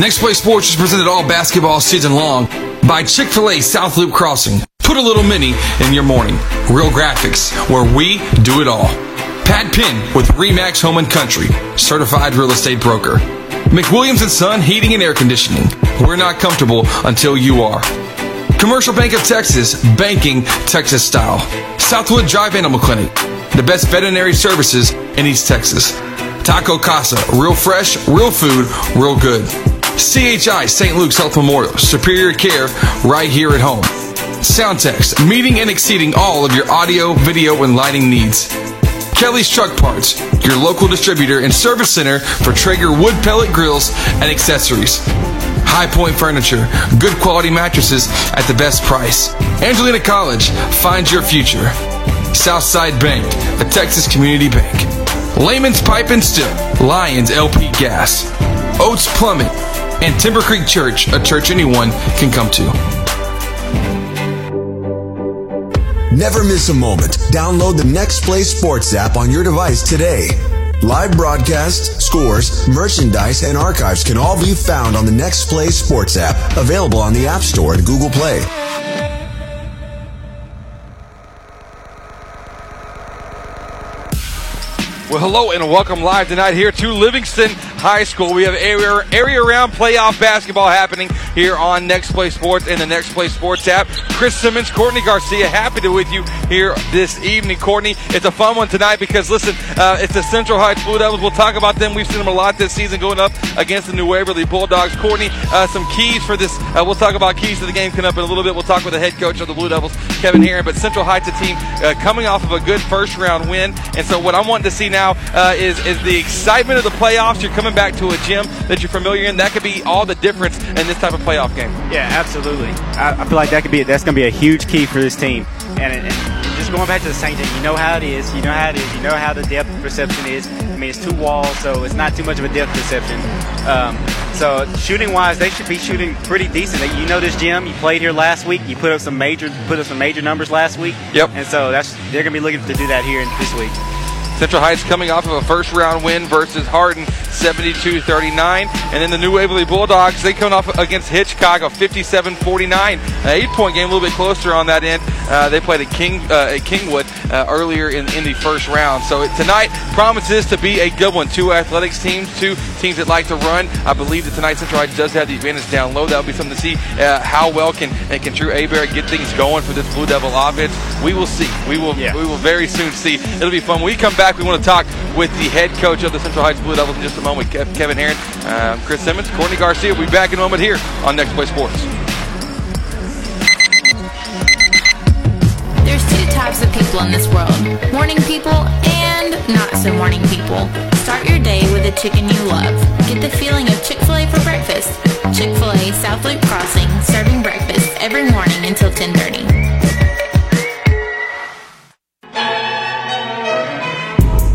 Next Play Sports is presented all basketball season long by Chick fil A South Loop Crossing. Put a little mini in your morning. Real graphics, where we do it all. Pat Penn with Remax Home and Country, certified real estate broker. McWilliams and Son Heating and Air Conditioning. We're not comfortable until you are. Commercial Bank of Texas, banking Texas style. Southwood Drive Animal Clinic, the best veterinary services in East Texas. Taco Casa, real fresh, real food, real good. CHI St. Luke's Health Memorial, superior care right here at home. Soundtex, meeting and exceeding all of your audio, video, and lighting needs. Kelly's Truck Parts, your local distributor and service center for Traeger wood pellet grills and accessories. High Point Furniture, good quality mattresses at the best price. Angelina College, find your future. Southside Bank, a Texas community bank. Layman's Pipe and Steel, Lions LP Gas. Oates Plumbing, and Timber Creek Church, a church anyone can come to. Never miss a moment. Download the Next Play Sports app on your device today. Live broadcasts, scores, merchandise, and archives can all be found on the Next Play Sports app, available on the App Store and Google Play. Well, hello and welcome live tonight here to Livingston High School. We have area, area round playoff basketball happening here on Next Play Sports and the Next Play Sports app. Chris Simmons, Courtney Garcia, happy to be with you here this evening. Courtney, it's a fun one tonight because listen, uh, it's the Central Heights Blue Devils. We'll talk about them. We've seen them a lot this season going up against the New Waverly Bulldogs. Courtney, uh, some keys for this. Uh, we'll talk about keys to the game coming up in a little bit. We'll talk with the head coach of the Blue Devils, Kevin Herron. But Central Heights, a team uh, coming off of a good first round win, and so what I'm wanting to see now uh, is is the excitement of the playoffs. You're coming back to a gym that you're familiar in. That could be all the difference in this type of playoff game. Yeah, absolutely. I, I feel like that could be that's going to be a huge key for this team. And, and just going back to the same thing, you know how it is. You know how it is. You know how the depth perception is. I mean, it's two walls, so it's not too much of a depth perception. Um, so shooting wise, they should be shooting pretty decent. You know this gym. You played here last week. You put up some major put up some major numbers last week. Yep. And so that's they're going to be looking to do that here this week. Central Heights coming off of a first round win versus Hardin, 72 39. And then the New Waverly Bulldogs, they come off against Hitchcock, a 57 49. An eight point game, a little bit closer on that end. Uh, they played at, King, uh, at Kingwood uh, earlier in, in the first round. So tonight promises to be a good one. Two athletics teams, two teams that like to run. I believe that tonight Central Heights does have the advantage down low. That'll be something to see uh, how well can and can Drew Abear get things going for this Blue Devil offense. We will see. We will. Yeah. We will very soon see. It'll be fun. When we come back, we want to talk with the head coach of the Central Heights Blue Devils in just a moment, Kevin Herron, uh, Chris Simmons, Courtney Garcia. We'll be back in a moment here on Next Play Sports. There's two types of people in this world morning people and not so morning people. Start your day with a chicken you love. Get the feeling of Chick fil A for breakfast. Chick fil A South Loop Crossing, serving breakfast every morning until 1030.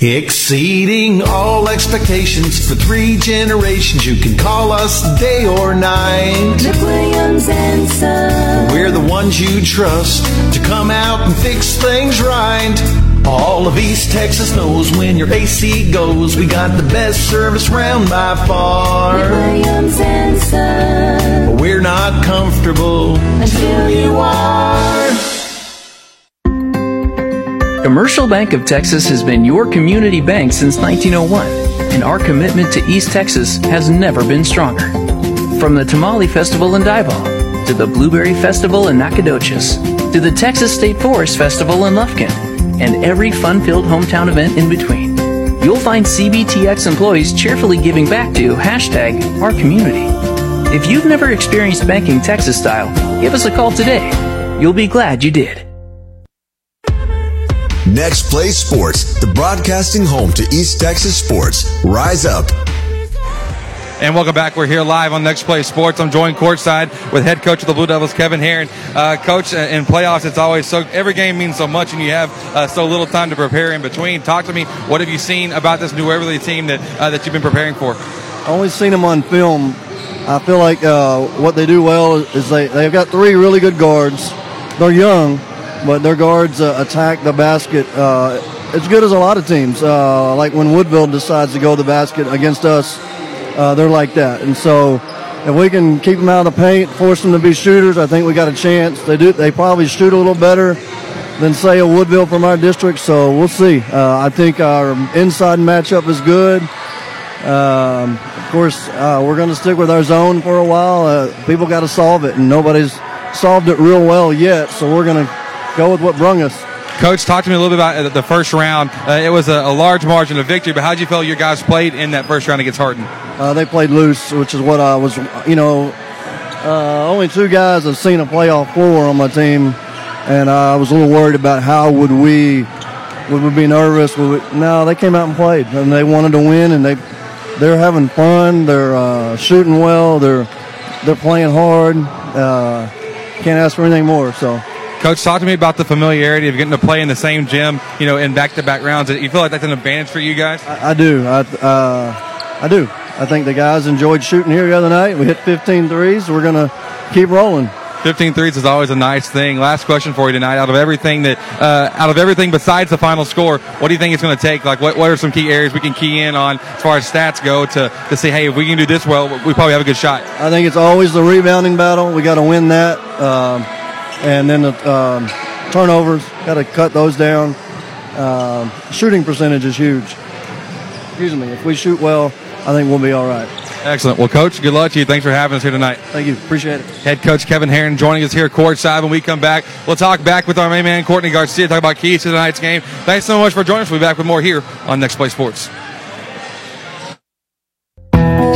Exceeding all expectations for three generations. You can call us day or night. McWilliams and Son. We're the ones you trust to come out and fix things right. All of East Texas knows when your AC goes, we got the best service round by far. McWilliams and Son. But we're not comfortable Until you are. Commercial Bank of Texas has been your community bank since 1901, and our commitment to East Texas has never been stronger. From the Tamale Festival in Diboll to the Blueberry Festival in Nacogdoches, to the Texas State Forest Festival in Lufkin, and every fun-filled hometown event in between. You'll find CBTX employees cheerfully giving back to hashtag our community. If you've never experienced banking Texas style, give us a call today. You'll be glad you did. Next Play Sports, the broadcasting home to East Texas sports. Rise up. And welcome back. We're here live on Next Play Sports. I'm joined courtside with head coach of the Blue Devils, Kevin Herron. Uh, coach, uh, in playoffs, it's always so every game means so much, and you have uh, so little time to prepare in between. Talk to me. What have you seen about this New Waverly team that uh, that you've been preparing for? I've only seen them on film. I feel like uh, what they do well is they they've got three really good guards. They're young, but their guards uh, attack the basket as good as a lot of teams. like when Woodville decides to go to the basket against us uh, they're like that. And so if we can keep them out of the paint, force them to be shooters, I think we got a chance. They do. They probably shoot a little better than say a Woodville from our district. So we'll see. Uh, I think our inside matchup is good. Um, of course, uh, we're going to stick with our zone for a while. Uh, people got to solve it, and nobody's solved it real well yet. So we're going to go with what brung us. Coach, talk to me a little bit about uh, the first round. Uh, it was a, a, large margin of victory, but how did you feel your guys played in that first round against Hardin? Uh, they played loose, which is what I was, you know, uh, only two guys have seen a playoff floor on my team, and I was a little worried about how would we, would we be nervous? Would we, no, they came out and played, and they wanted to win, and they, they're having fun. They're uh, shooting well. They're, they're playing hard. Uh, can't ask for anything more. So. Coach, talk to me about the familiarity of getting to play in the same gym, you know, in back-to-back rounds. You feel like that's an advantage for you guys? I, I do. I, uh, I do. I think the guys enjoyed shooting here the other night. We hit 15 threes. We're going to keep rolling. 15 threes is always a nice thing. Last question for you tonight. Out of everything that, uh, out of everything besides the final score, what do you think it's going to take? Like, what, what are some key areas we can key in on as far as stats go to, to say, hey, if we can do this well, we probably have a good shot? I think it's always the rebounding battle. We got to win that. Um, and then the um, turnovers, got to cut those down. Um, shooting percentage is huge. Excuse me. If we shoot well, I think we'll be all right. Excellent. Well, Coach, good luck to you. Thanks for having us here tonight. Thank you. Appreciate it. Head Coach Kevin Herron joining us here at courtside. When we come back, we'll talk back with our main man, Courtney Garcia, talk about keys to tonight's game. Thanks so much for joining us. We'll be back with more here on Next Play Sports.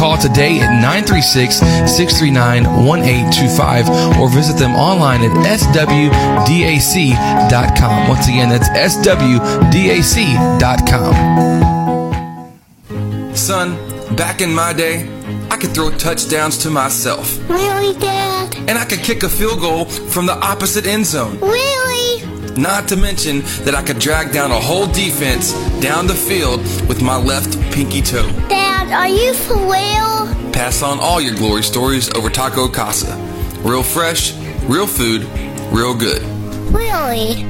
call today at 936-639-1825 or visit them online at swdac.com. Once again, that's swdac.com. Son, back in my day, I could throw touchdowns to myself. Really, Dad? And I could kick a field goal from the opposite end zone. Really? Not to mention that I could drag down a whole defense down the field with my left pinky toe. Dad, are you for real? Pass on all your glory stories over Taco Casa. Real fresh, real food, real good. Really?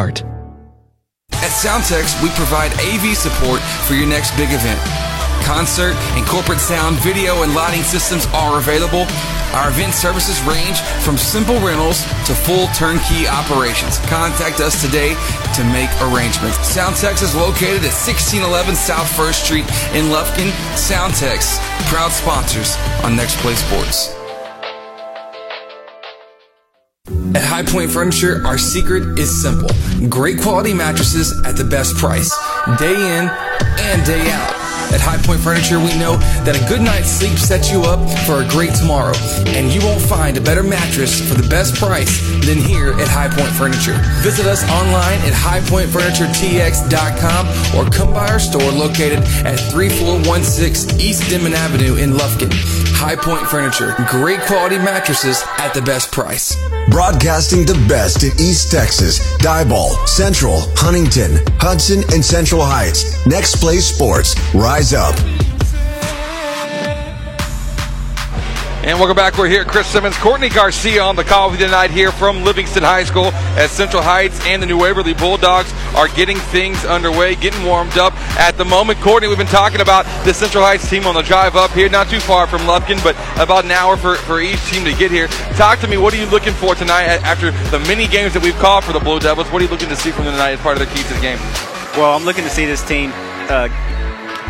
At Soundtex, we provide AV support for your next big event. Concert and corporate sound, video, and lighting systems are available. Our event services range from simple rentals to full turnkey operations. Contact us today to make arrangements. Soundtex is located at 1611 South 1st Street in Lufkin. Soundtex, proud sponsors on Next Play Sports. At High Point Furniture, our secret is simple. Great quality mattresses at the best price, day in and day out. At High Point Furniture, we know that a good night's sleep sets you up for a great tomorrow, and you won't find a better mattress for the best price than here at High Point Furniture. Visit us online at highpointfurnituretx.com or come by our store located at 3416 East Denman Avenue in Lufkin. High Point Furniture, great quality mattresses at the best price. Broadcasting the best in East Texas, Diboll, Central, Huntington, Hudson, and Central Heights. Next Play Sports. Rise up. And welcome back. We're here. Chris Simmons, Courtney Garcia on the call with you tonight here from Livingston High School as Central Heights and the New Waverly Bulldogs are getting things underway, getting warmed up at the moment. Courtney, we've been talking about the Central Heights team on the drive up here, not too far from Lufkin, but about an hour for, for each team to get here. Talk to me. What are you looking for tonight after the many games that we've called for the Blue Devils? What are you looking to see from them tonight as part of their key to the game? Well, I'm looking to see this team uh,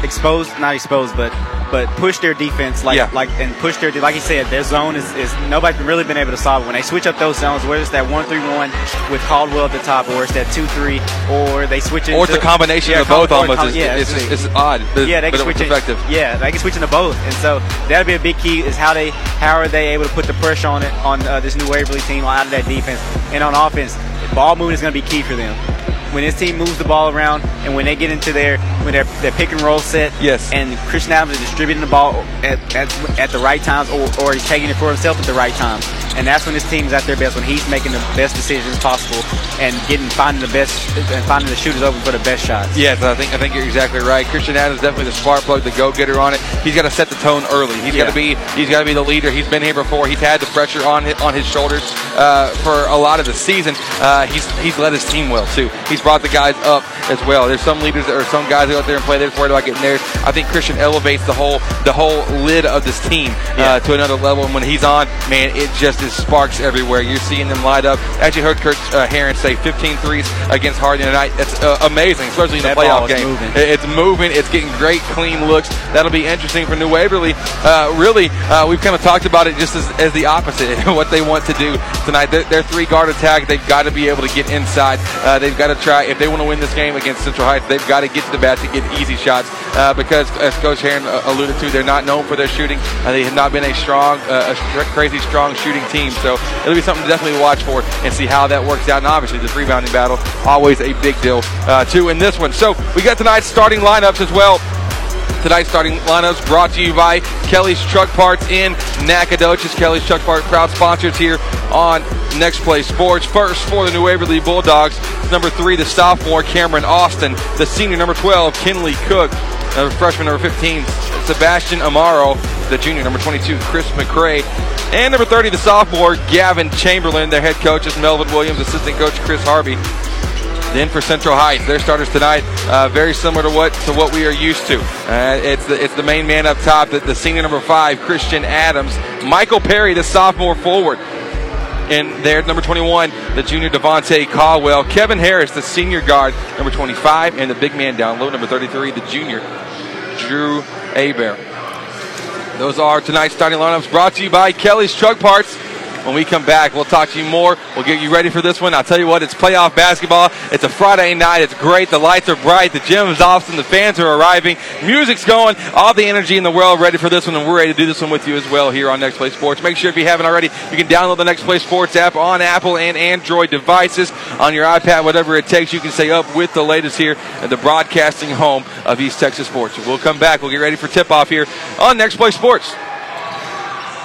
exposed, not exposed, but but push their defense like Yeah. like and push their like you said, their zone is, is nobody's really been able to solve it. When they switch up those zones, whether it's that one three one with Caldwell at the top, or it's that two three, or they switch it Or it's a combination of both almost. It's- yeah, it's- it's odd, but- yeah, they can it switch it. effective. Yeah, they can switch into both, and so that'll be a big key is how they how are they able to put the pressure on it on uh, this new Waverly team out of that defense and on offense. Ball movement is going to be key for them. When his team moves the ball around and when they get into their when their, their pick and roll set, yes, and Christian Adams is distributing the ball at, at, at the right times or, or he's taking it for himself at the right times. And that's when this team's at their best, when he's making the best decisions possible and getting finding the best and finding the shooters open for the best shots. Yes, I think I think you're exactly right. Christian Adams is definitely the spark plug, the go getter on it. He's got to set the tone early. He's got to be he's got to be the leader. He's been here before. He's had the pressure on his, on his shoulders uh, for a lot of the season. Uh, he's he's led his team well too. He's brought the guys up as well. There's some leaders or some guys who go out there and play. They're just worried about getting theirs. I think Christian elevates the whole the whole lid of this team uh, to another level. And when he's on, man, it just is sparks everywhere. You're seeing them light up. Actually heard Kurt uh, Herron say 15 threes against Hardin tonight. That's uh, amazing, especially in the That ball playoff game. moving. It's moving. It's getting great, clean looks. That'll be interesting for New Waverly. Uh, really, uh, we've kind of talked about it just as, as the opposite, what they want to do tonight. Their, their three guard attack, they've got to be able to get inside. Uh, they've got to try, if they want to win this game against Central Heights, they've got to get to the basket, get easy shots. Uh, because, as Coach Herron uh, alluded to, they're not known for their shooting. Uh, they have not been a strong, uh, a crazy strong shooting team. So it'll be something to definitely watch for and see how that works out. And obviously, this rebounding battle, always a big deal, uh, too, in this one. So we got tonight's starting lineups as well. Tonight's starting lineups brought to you by Kelly's Truck Parts in Nacogdoches. Kelly's Truck Parts proud sponsors here on Next Play Sports. First for the New Waverly Bulldogs, number three, the sophomore Cameron Austin. The senior, number 12, Kinley Cook. The freshman, number 15, Sebastian Amaro. The junior, number 22, Chris McCray. And number 30, the sophomore, Gavin Chamberlain. Their head coach is Melvin Williams, assistant coach Chris Harvey. Then for Central Heights, their starters tonight, uh, very similar to what to what we are used to. Uh, it's the it's the main man up top, the, the senior number five, Christian Adams, Michael Perry, the sophomore forward. And there, number 21, the junior Devontae Caldwell. Kevin Harris, the senior guard, number 25. And the big man down low, number 33, the junior Drew Abear. Those are tonight's starting lineups brought to you by Kelly's Truck Parts. When we come back, we'll talk to you more. We'll get you ready for this one. I'll tell you what, it's playoff basketball. It's a Friday night. It's great. The lights are bright. The gym is awesome. The fans are arriving. Music's going. All the energy in the world ready for this one, and we're ready to do this one with you as well here on Next Play Sports. Make sure if you haven't already, you can download the Next Play Sports app on Apple and Android devices, on your iPad, whatever it takes. You can stay up with the latest here at the broadcasting home of East Texas Sports. We'll come back. We'll get ready for tip-off here on Next Play Sports.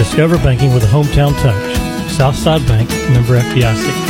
Discover banking with a hometown touch. Southside Bank, member FDIC.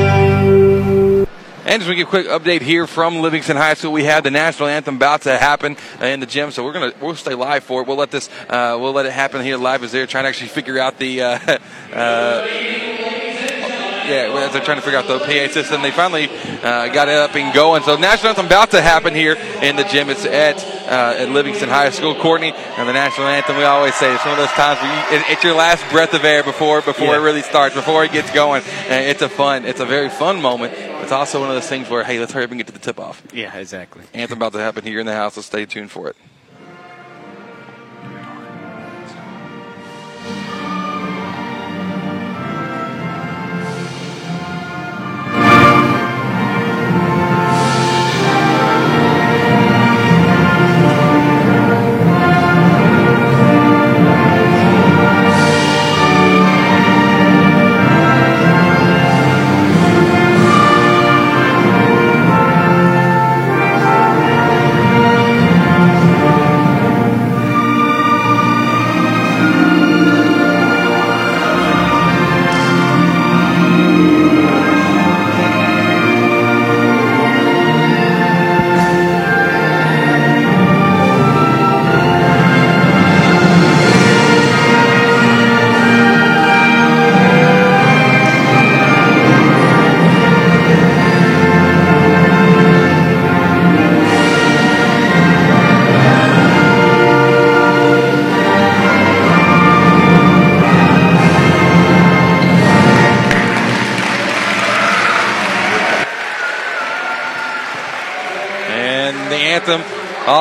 And just want to give a quick update here from Livingston High School. We have the national anthem about to happen in the gym, so we're gonna we'll stay live for it. We'll let this uh, we'll let it happen here live as they're trying to actually figure out the. Uh, uh, yeah, as they're trying to figure out the PA system, they finally uh, got it up and going. So national anthem about to happen here in the gym. It's at uh, at Livingston High School. Courtney and the national anthem. We always say it's one of those times where you, it, it's your last breath of air before before Yeah. it really starts, before it gets going. And it's a fun, it's a very fun moment. It's also one of those things where hey, let's hurry up and get to the tip off. Yeah, exactly. Anthem about to happen here in the house, so stay tuned for it.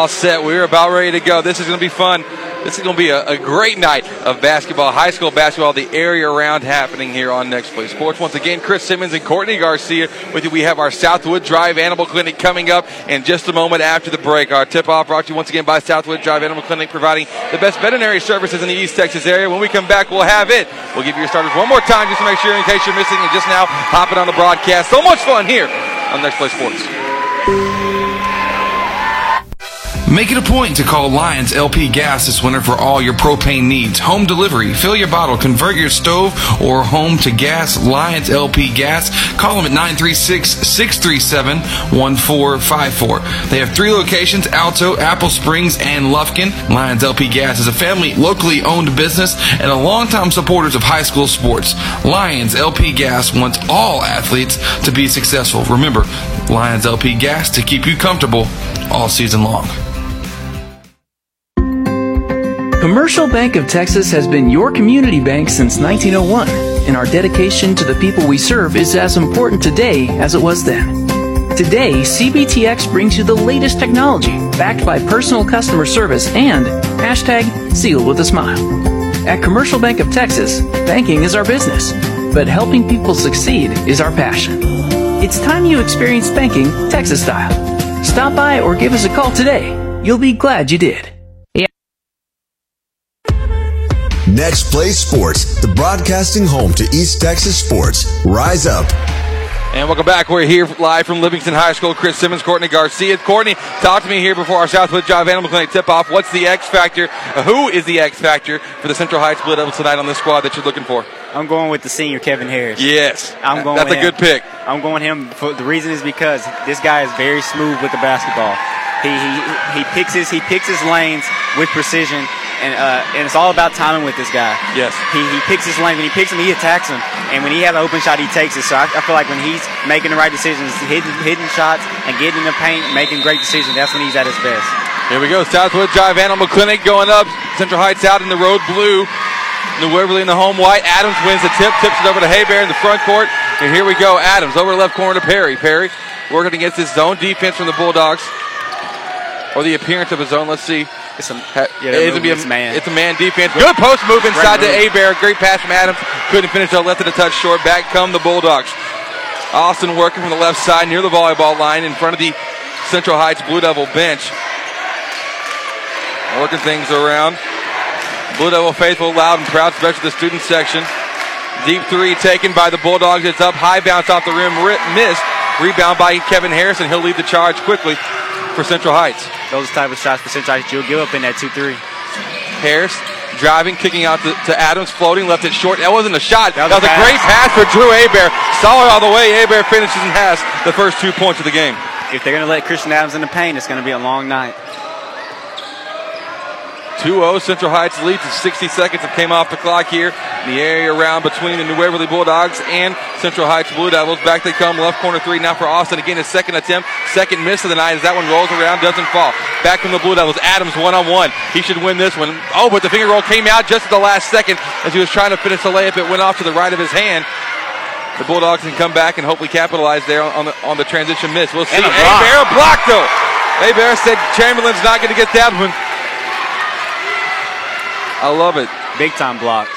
All set. We're about ready to go. This is going to be fun. This is going to be a, a great night of basketball, high school basketball, the area around happening here on Next Play Sports. Once again, Chris Simmons and Courtney Garcia with you. We have our Southwood Drive Animal Clinic coming up in just a moment after the break. Our tip off brought to you once again by Southwood Drive Animal Clinic, providing the best veterinary services in the East Texas area. When we come back, we'll have it. We'll give you your starters one more time just to make sure, in case you're missing it just now, hopping on the broadcast. So much fun here on Next Play Sports. Make it a point to call Lions LP Gas this winter for all your propane needs. Home delivery, fill your bottle, convert your stove or home to gas. Lions LP Gas. Call them at 936-637-1454. They have three locations, Alto, Apple Springs, and Lufkin. Lions LP Gas is a family, locally owned business and a longtime supporters of high school sports. Lions LP Gas wants all athletes to be successful. Remember, Lions LP Gas to keep you comfortable all season long. Commercial Bank of Texas has been your community bank since 1901, and our dedication to the people we serve is as important today as it was then. Today, CBTX brings you the latest technology backed by personal customer service and hashtag sealed with a smile. At Commercial Bank of Texas, banking is our business, but helping people succeed is our passion. It's time you experience banking Texas style. Stop by or give us a call today. You'll be glad you did. Next Play Sports, the broadcasting home to East Texas sports. Rise up. And welcome back. We're here live from Livingston High School. Chris Simmons, Courtney Garcia. Courtney, talk to me here before our Southwood Drive Animal Clinic tip off. What's the X factor? Uh, Who is the X factor for the Central Heights Blue Devils tonight on this squad that you're looking for? I'm going with the senior Kevin Harris. Yes, I'm going. That's with a good pick. I'm going him. For, the reason is because this guy is very smooth with the basketball. He he, he picks his he picks his lanes with precision, and uh, and it's all about timing with this guy. Yes. He, he picks his lane. When he picks him, he attacks him, and when he has an open shot, he takes it. So I, I feel like when he's making the right decisions, hitting hitting shots, and getting in the paint, making great decisions, that's when he's at his best. Here we go. Southwood Drive Animal Clinic going up. Central Heights out in the road blue. New Waverly in the home white. Adams wins the tip, tips it over to Haybear in the front court. And here we go. Adams over left corner to Perry. Perry working against his zone defense from the Bulldogs. Or the appearance of his zone. Let's see. It's a, Ha- yeah, it's, a, it's man. it's a man defense. Good post move inside to. Abear. Great pass from Adams. Couldn't finish though. Left it a touch short. Back come the Bulldogs. Austin working from the left side near the volleyball line in front of the Central Heights Blue Devil bench. Working things around. Blue Devil faithful, loud and proud, especially the student section. Deep three taken by the Bulldogs. It's up high, bounce off the rim, ri- missed. Rebound by Kevin Harrison. He'll lead the charge quickly for Central Heights. Those type of shots for Central Heights you'll give up in that 2-3. Harris driving, kicking out to, to Adams, floating, left it short. That wasn't a shot. That That was, was a a great pass for Drew Abear. Solid all the way. Abear finishes and has the first two points of the game. If they're going to let Christian Adams in the paint, it's going to be a long night. 2-0 Central Heights leads at 60 seconds that came off the clock here. The area around between the New Waverly Bulldogs and Central Heights Blue Devils. Back they come, left corner three now for Austin. Again, his second attempt, second miss of the night as that one rolls around, doesn't fall. Back from the Blue Devils, Adams one on one. He should win this one. Oh, but the finger roll came out just at the last second as he was trying to finish the layup. It went off to the right of his hand. The Bulldogs can come back and hopefully capitalize there on the on the transition miss. We'll see. And a block. Abear blocked though. Abear said Chamberlain's not going to get that one. I love it. Big time block.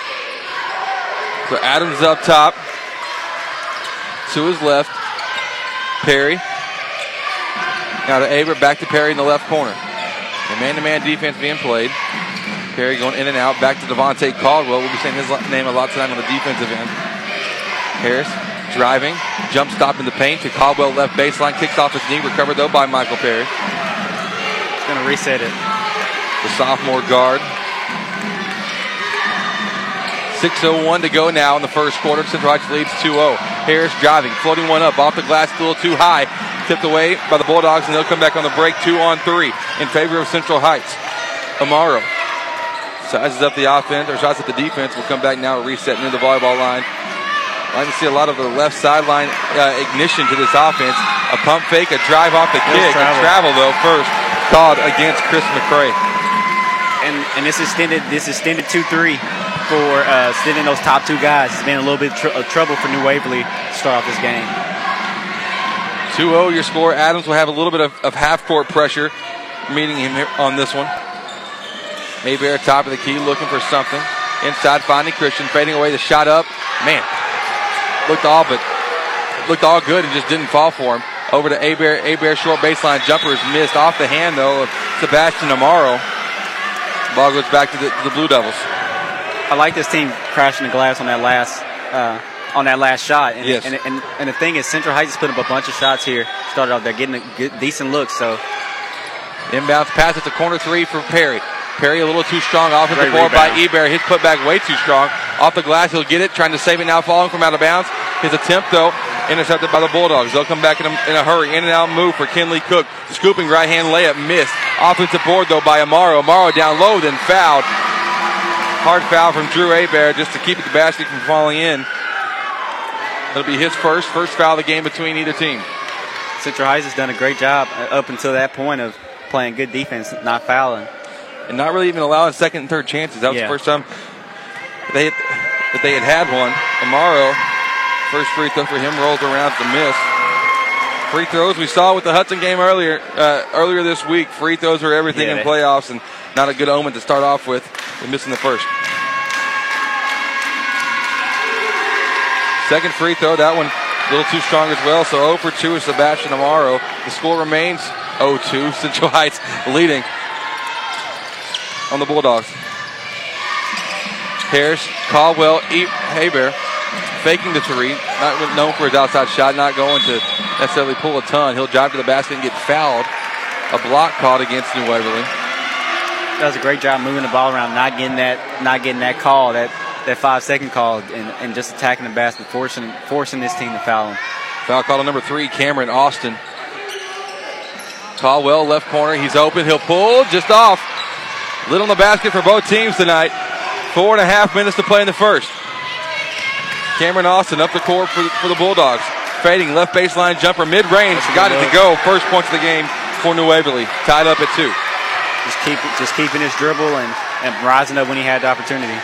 So Adams up top. To his left. Perry. Now to Aber, back to Perry in the left corner. The man-to-man defense being played. Perry going in and out. Back to Devontae Caldwell. We'll be saying his name a lot tonight on the defensive end. Harris driving. Jump stop in the paint to Caldwell left baseline. Kicks off his knee. Recovered though by Michael Perry. He's going to reset it. the sophomore guard. 6.01 to go now in the first quarter. Central Heights leads 2-0. Harris driving, floating one up off the glass, a little too high. Tipped away by the Bulldogs, and they'll come back on the break two on three in favor of Central Heights. Amaro sizes up the offense, or shots at the defense. Will come back now, reset near the volleyball line. I can see a lot of the left sideline uh, ignition to this offense. A pump fake, a drive off the That was kick, a travel. travel though first called against Chris McCray. And and this extended this extended two three for uh, extending those top two guys. It's been a little bit tr- of trouble for New Waverly to start off this game. 2-0 your score. Adams will have a little bit of, of half-court pressure meeting him on this one. Maybear top of the key looking for something. Inside finding Christian, fading away the shot up. Man, looked all but looked all good and just didn't fall for him. Over to Abear. Abear short baseline jumper is missed off the hand though of Sebastian Amaro. Ball goes back to the, to the Blue Devils. I like this team crashing the glass on that last uh, on that last shot. And, Yes. and, and, and the thing is, Central Heights is put up a bunch of shots here. Started off, they're getting a good, decent look. So Inbounds pass at the corner three for Perry. Perry a little too strong. Offensive Great board by rebound. Eber. His putback way too strong. Off the glass, he'll get it. Trying to save it now, falling from out of bounds. His attempt, though, intercepted by the Bulldogs. They'll come back in a, in a hurry. In and out move for Kinley Cook. Scooping right hand layup, missed. Offensive board, though, by Amaro. Amaro down low, then fouled. Hard foul from Drew Abear just to keep the basket from falling in. It'll be his first, first foul of the game between either team. Central Heights has done a great job up until that point of playing good defense, not fouling. and not really even allowing second and third chances. That was Yeah. the first time they had, that they had had one. Amaro, first free throw for him rolls around to miss. Free throws we saw with the Hudson game earlier uh, earlier this week. Free throws are everything Yeah, in playoffs, and not a good omen to start off with. They're missing the first. Second free throw, that one a little too strong as well. So 0 for 2 is Sebastian Amaro. The score remains 0-2. Central Heights leading on the Bulldogs. Harris, Caldwell, e- Haber faking the three. Not known for his outside shot, not going to necessarily pull a ton. He'll drive to the basket and get fouled. A block called against New Waverly. Does a great job moving the ball around, not getting that, not getting that call, that that five second call, and, and just attacking the basket, forcing forcing this team to foul him. Foul call number three, Cameron Austin. Caldwell, left corner. He's open. He'll pull just off. Little in the basket for both teams tonight. Four and a half minutes to play in the first. Cameron Austin up the court for, for the Bulldogs. Fading left baseline jumper, mid range. Got it to go. First points of the game for New Waverly. Tied up at two. Just keep just keeping his dribble and, and rising up when he had the opportunity.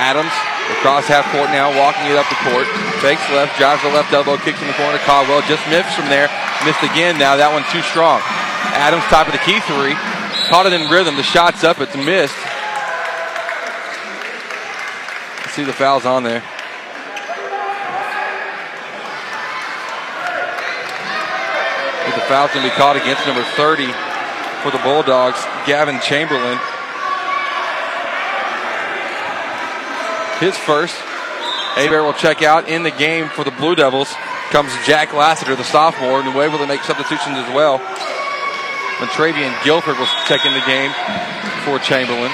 Adams Across half court now, walking it up the court. Fakes left, drives the left elbow, kicks in the corner. Caldwell just missed from there. Missed again now. That one too strong. Adams top of the key three. Caught it in rhythm. The shot's up. It's missed. See the fouls on there. The foul's going to be caught against number 30 for the Bulldogs, Gavin Chamberlain. His first. Abear will check out in the game for the Blue Devils. Comes Jack Lassiter, the sophomore. New able to make substitutions as well. Travian Guilford will check in the game for Chamberlain.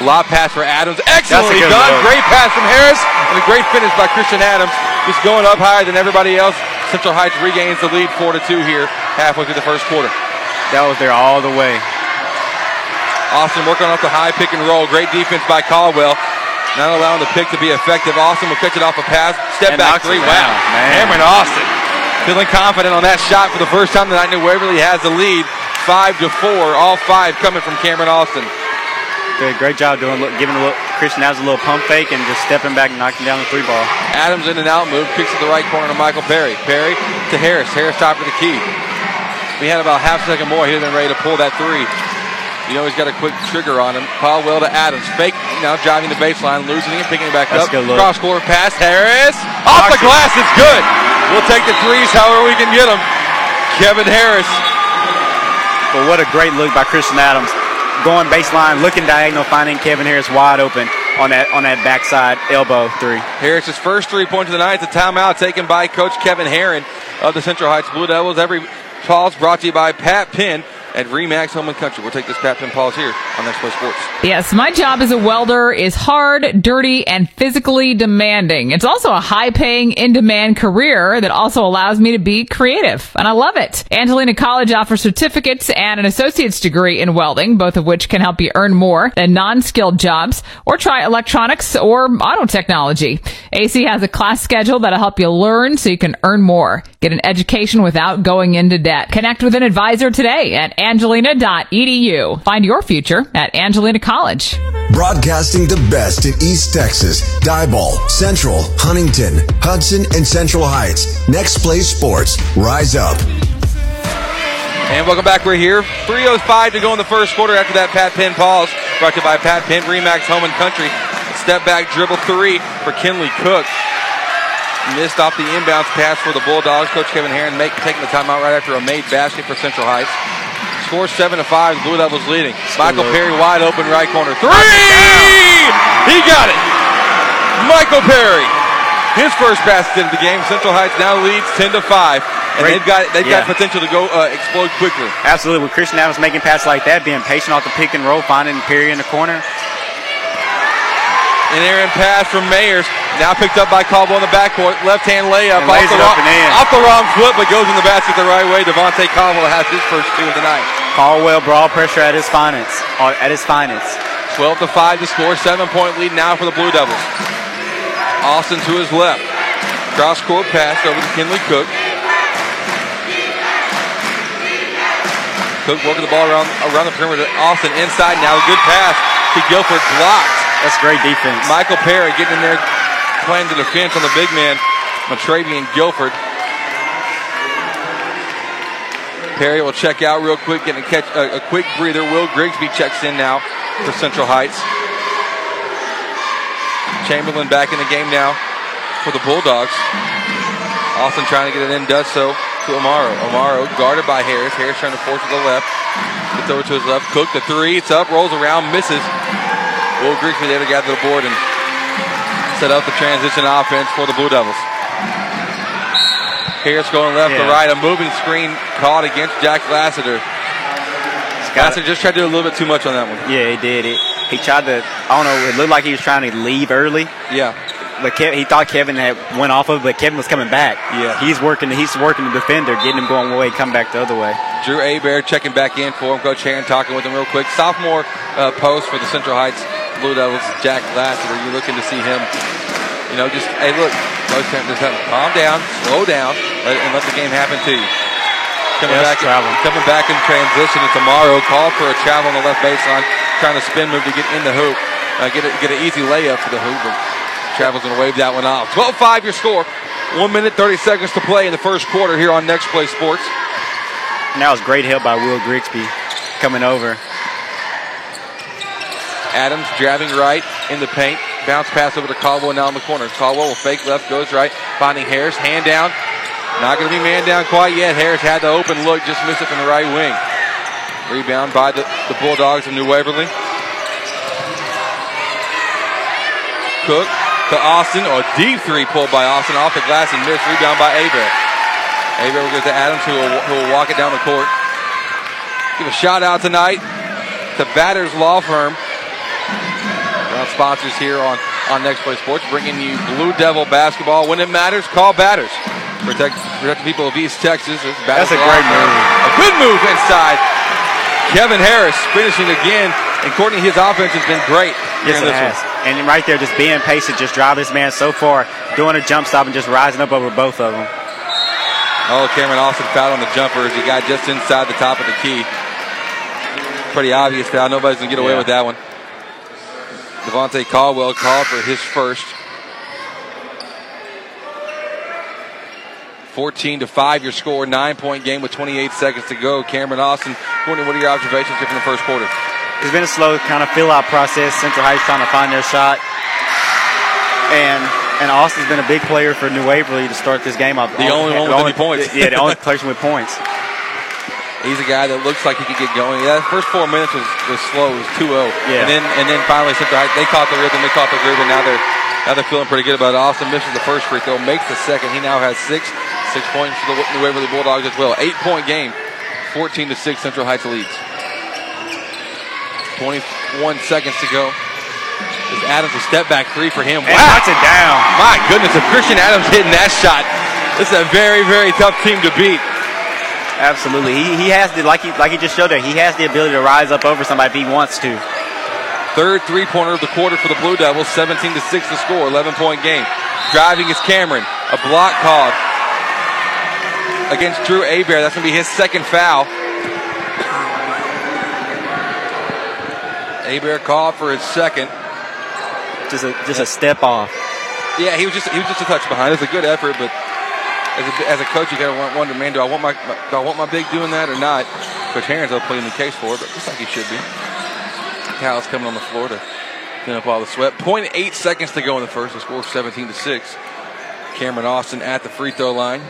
A Lob pass for Adams. Excellently done. Great pass from Harris. And a great finish by Christian Adams. Just going up higher than everybody else. Central Heights regains the lead 4 to 2 here halfway through the first quarter. That was there all the way. Austin working off the high pick and roll. Great defense by Caldwell. Not allowing the pick to be effective. Austin will catch it off a pass. Step and back three. Wow. Cameron Austin feeling confident on that shot for the first time tonight. New Waverly has the lead. Five to four. All five coming from Cameron Austin. Good, great job doing, giving a little, Christian Adams a little pump fake and just stepping back and knocking down the three ball. Adams in and out move, kicks to the right corner to Michael Perry. Perry to Harris. Harris top of the key. We had about half a second more here than ready to pull that three. You know he's got a quick trigger on him. Caldwell to Adams. Fake now driving the baseline, losing it, picking it back That's up. Cross court pass. Harris off the glass. It's good. We'll take the threes however we can get them. Kevin Harris. But what a great look by Christian Adams going baseline, looking diagonal, finding Kevin Harris wide open on that on that backside elbow three. Harris's first three points of the night. The timeout taken by Coach Kevin Herron of the Central Heights Blue Devils. Every pause brought to you by Pat Penn at Remax Home and Country. We'll take this Penn pause here on Next Play Sports. Yes, my job as a welder is hard, dirty, and physically demanding. It's also a high paying, in demand career that also allows me to be creative, and I love it. Angelina College offers certificates and an associate's degree in welding, both of which can help you earn more than non skilled jobs, or try electronics or auto technology. AC has a class schedule that'll help you learn so you can earn more. Get an education without going into debt. Connect with an advisor today at angelina.edu. Find your future at Angelina College. Broadcasting the best in East Texas, Diboll, Central, Huntington, Hudson, and Central Heights. Next Play Sports. Rise up. And welcome back. We're here. 3.05 to go in the first quarter after that Pat Penn pause. Brought to you by Pat Penn, Remax Home and Country. Step back dribble three for Kinley Cook. Missed off the inbounds pass for the Bulldogs. Coach Kevin Herron make, taking the timeout right after a made basket for Central Heights. Score seven to five. Blue Devils leading. Michael Perry wide open right corner. Three! He got it. Michael Perry. His first basket of the game. Central Heights now leads ten to five, and Great. they've got they've yeah. got potential to go uh, explode quickly. Absolutely. With Christian Adams making passes like that, being patient off the pick and roll, finding Perry in the corner. An errant pass from Mayers. Now picked up by Caldwell in the backcourt. Left hand layup off the, wrong, off the, wrong, foot, but goes in the basket the right way. Devontae Caldwell has his first two of the night. Caldwell brawl pressure at his finest. At his finest. 12 to 5 to score. Seven point lead now for the Blue Devils. Austin to his left. Cross court pass over to Kinley Cook. Cook working the ball around around the perimeter. Austin inside now. Good pass to Guilford. Blocked. That's great defense. Michael Perry getting in there playing the defense on the big man, Matravian Guilford. Perry will check out real quick, getting a, catch, a, a quick breather. Will Grigsby checks in now for Central Heights. Chamberlain back in the game now for the Bulldogs. Austin trying to get it in, does so to Amaro. Amaro guarded by Harris. Harris trying to force to the left. Gets over to his left. Cook the three. It's up, rolls around, misses. Will Grigsby there to gather the board and set up the transition offense for the Blue Devils. Harris going left yeah. to right. A moving screen caught against Jack Lassiter. Lassiter just tried to do a little bit too much on that one. Yeah, he did. It. He tried to. I don't know. It looked like he was trying to leave early. Yeah. But Kev, he thought Kevin had went off of, but Kevin was coming back. Yeah. He's working. He's working the defender, getting him going away, come back the other way. Drew Abear checking back in for him. Coach Herron talking with him real quick. Sophomore uh, post for the Central Heights Blue Devils, Jack Lassiter. Are you looking to see him? You know, just hey, look, Coach just have calm down, slow down, let, and let the game happen to you. Coming yes, back, travel. coming back in transition tomorrow. Call for a travel on the left baseline, trying to spin move to get in the hoop, uh, get a, get an easy layup for the hoop. But Travel's going to wave that one off. 12-5 your score. One minute, 30 seconds to play in the first quarter here on Next Play Sports. And that was great help by Will Grigsby coming over. Adams driving right in the paint. Bounce pass over to Caldwell now in the corner. Caldwell will fake left, goes right, finding Harris. Hand down. Not going to be man down quite yet. Harris had the open look, just missed it from the right wing. Rebound by the, the Bulldogs of New Waverly. Cook to Austin. A deep three pulled by Austin off the glass and missed. Rebound by Abear. Abear will get to Adams who will, who will walk it down the court. Give a shout out tonight to Batters Law Firm. Sponsors here on, on Next Play Sports, bringing you Blue Devil basketball. When it matters, call Batters. Protect, protect the people of East Texas. That's a great move. A good move inside. Kevin Harris finishing again, and Courtney, his offense has been great. Yes, it has. One. And right there, just being patient, just drive this man so far, doing a jump stop and just rising up over both of them. Oh, Cameron Austin fouled on the jumper as he got just inside the top of the key. Pretty obvious foul. Nobody's going to get away yeah. with that one. Devontae Caldwell called for his first. 14 to 5 your score, nine point game with 28 seconds to go. Cameron Austin, Courtney, what are your observations here from the first quarter? It's been a slow kind of fill out process. Central Heights trying to find their shot. And and Austin's been a big player for New Waverly to start this game off. The only one with only, points. Yeah, the only person with points. He's a guy that looks like he could get going. Yeah, first four minutes was, was slow. It was 2-0. Yeah. And then and then finally they caught the rhythm, they caught the groove, and now they're now they're feeling pretty good about it. Austin misses the first free throw, makes the second. He now has six. Six points for the New Waverly Bulldogs as well. Eight point game. 14 to 6 Central Heights leads. 21 seconds to go. Is Adams a step back three for him? And wow. it down. My goodness, if Christian Adams hitting that shot, this is a very, very tough team to beat. Absolutely. He, he has the like he like he just showed there, he has the ability to rise up over somebody if he wants to. Third three pointer of the quarter for the Blue Devils, 17 to 6 to score, 11 point game. Driving is Cameron. A block called against Drew Abear. That's going to be his second foul. Abear called for his second. Just a just a step off. Yeah, he was just he was just a touch behind. It's a good effort, but as a, as a coach, you got to wonder, man, do I want my do I want my big doing that or not? Coach Herron's will put in the case for it, but just like he should be. Cal's coming on the floor to clean up all the sweat. 0.8 seconds to go in the first. The score 17 to six. Cameron Austin at the free throw line.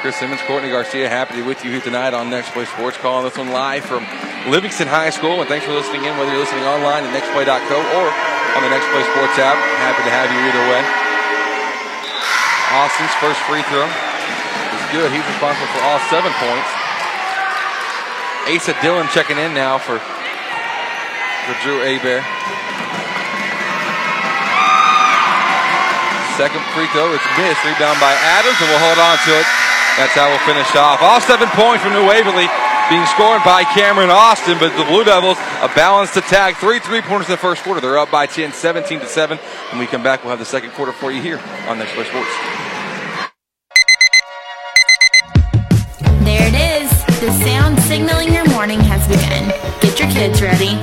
Chris Simmons, Courtney Garcia, happy to be with you here tonight on Next Play Sports. Calling this one live from Livingston High School. And thanks for listening in, whether you're listening online at nextplay.co or on the Next Play Sports app. Happy to have you either way. Austin's first free throw is good. He's responsible for all seven points. Asa Dillon checking in now for, for Drew Abear. Second free throw, it's missed. Rebound by Adams, and we'll hold on to it. That's how we'll finish off. All seven points from New Waverly being scored by Cameron Austin, but the Blue Devils a balanced attack. Three three pointers in the first quarter. They're up by 10, 17 to 7. When we come back, we'll have the second quarter for you here on Next Play Sports.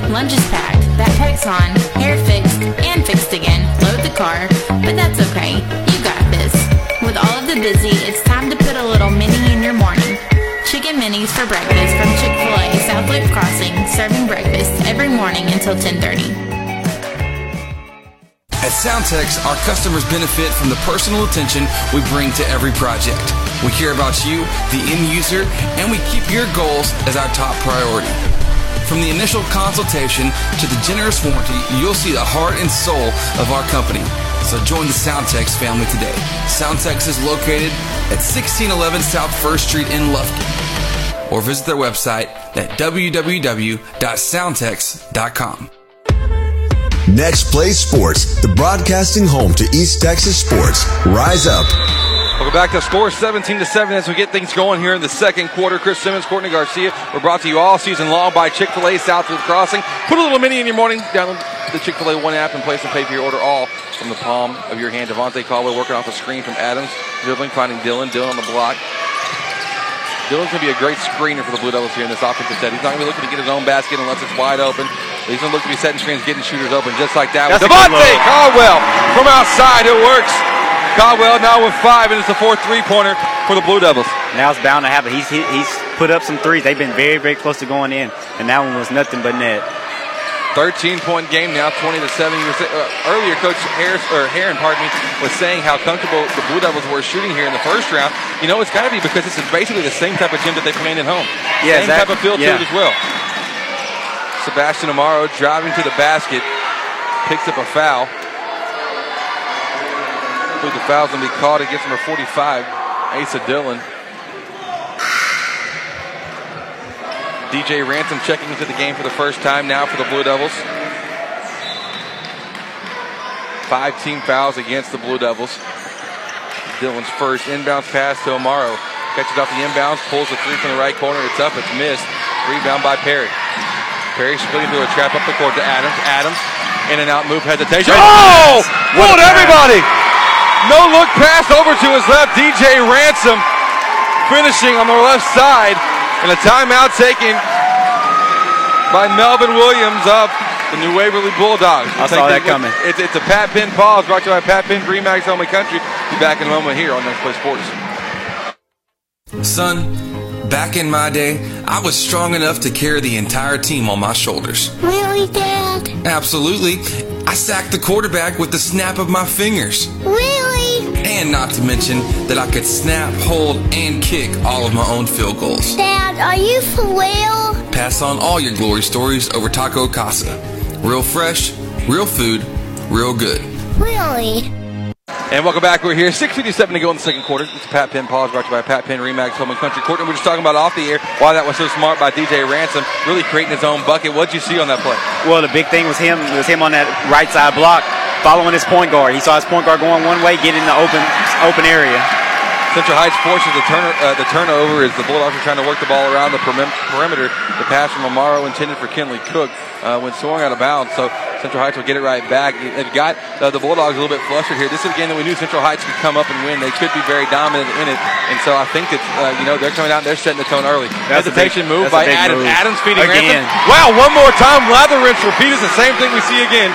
Lunch is packed. Backpack's on. Hair fixed and fixed again. Load the car. But that's okay. You got this. With all of the busy, it's time to put a little mini in your morning. Chicken minis for breakfast from Chick-fil-A South Loop Crossing, serving breakfast every morning until 10:30. At Soundtex, our customers benefit from the personal attention we bring to every project. We care about you, the end user, and we keep your goals as our top priority. From the initial consultation to the generous warranty, you'll see the heart and soul of our company. So join the Soundtex family today. Soundtex is located at 1611 South First Street in Lufkin. Or visit their website at www.soundtex.com. Next Play Sports, the broadcasting home to East Texas sports. Rise up. Welcome back to score 17 to 7 as we get things going here in the second quarter. Chris Simmons, Courtney Garcia. We're brought to you all season long by Chick fil A Southwood Crossing. Put a little mini in your morning. Download the Chick fil A One app and place and pay for your order all from the palm of your hand. Devontae Caldwell working off the screen from Adams. Dribbling, finding Dillon. Dillon on the block. Dillon's going to be a great screener for the Blue Devils here in this offensive set. He's not going to be looking to get his own basket unless it's wide open. He's going to look to be setting screens, getting shooters open just like that. That's with a good Devontae. Caldwell from outside. It works. Caldwell now with five, and it's a 4 3 pointer for the Blue Devils. Now it's bound to happen. He's he, he's put up some threes. They've been very very close to going in, and that one was nothing but net. 13 point game now, 20 to 7. You were say- uh, earlier, Coach Harris, or Herron, pardon me, was saying how comfortable the Blue Devils were shooting here in the first round. You know, it's got to be because this is basically the same type of gym that they played at home. Yeah, same that- type of feel yeah. to it as well. Sebastian Amaro driving to the basket, picks up a foul. Believe the foul's to be called against number 45, Asa Dillon. DJ Ransom checking into the game for the first time now for the Blue Devils. Five team fouls against the Blue Devils. Dillon's first inbounds pass to Amaro. Catches off the inbounds, pulls the three from the right corner. It's up, it's missed. Rebound by Perry. Perry splitting through a trap up the court to Adams. Adams, in and out move hesitation. Oh! What a Fooled everybody! No look pass over to his left. DJ Ransom finishing on the left side. And a timeout taken by Melvin Williams of the New Waverly Bulldogs. I We'll saw that look- coming. It's, it's a Pat Penn pause brought to you by Pat Penn, Remax Home and Country. Be back in a moment here on Next Play Sports. Son, back in my day, I was strong enough to carry the entire team on my shoulders. Really, Dad? Absolutely. I sacked the quarterback with the snap of my fingers. Really? And not to mention that I could snap, hold, and kick all of my own field goals. Dad, are you for real? Pass on all your glory stories over Taco Casa. Real fresh, real food, real good. Really? And welcome back. We're here. 6.57 to go in the second quarter. It's Pat Penn Pause brought to you by Pat Penn Remax Home and Country Court. And we're just talking about off the air why that was so smart by DJ Ransom, really creating his own bucket. What'd you see on that play? Well, the big thing was him was him on that right side block, following his point guard. He saw his point guard going one way, get in the open open area. Central Heights forces the, turner, uh, the turnover as the Bulldogs are trying to work the ball around the perim- perimeter. The pass from Amaro intended for Kinley Cook uh, when swung out of bounds. So Central Heights will get it right back. It, it got uh, the Bulldogs a little bit flustered here. This is a game that we knew Central Heights could come up and win. They could be very dominant in it. And so I think that, uh, you know, they're coming out and they're setting the tone early. That's a big- Hesitation move by that's a big Adams. move. Adams feeding Again. Ransom. Wow, one more time. Lather rinse repeat the same thing we see again.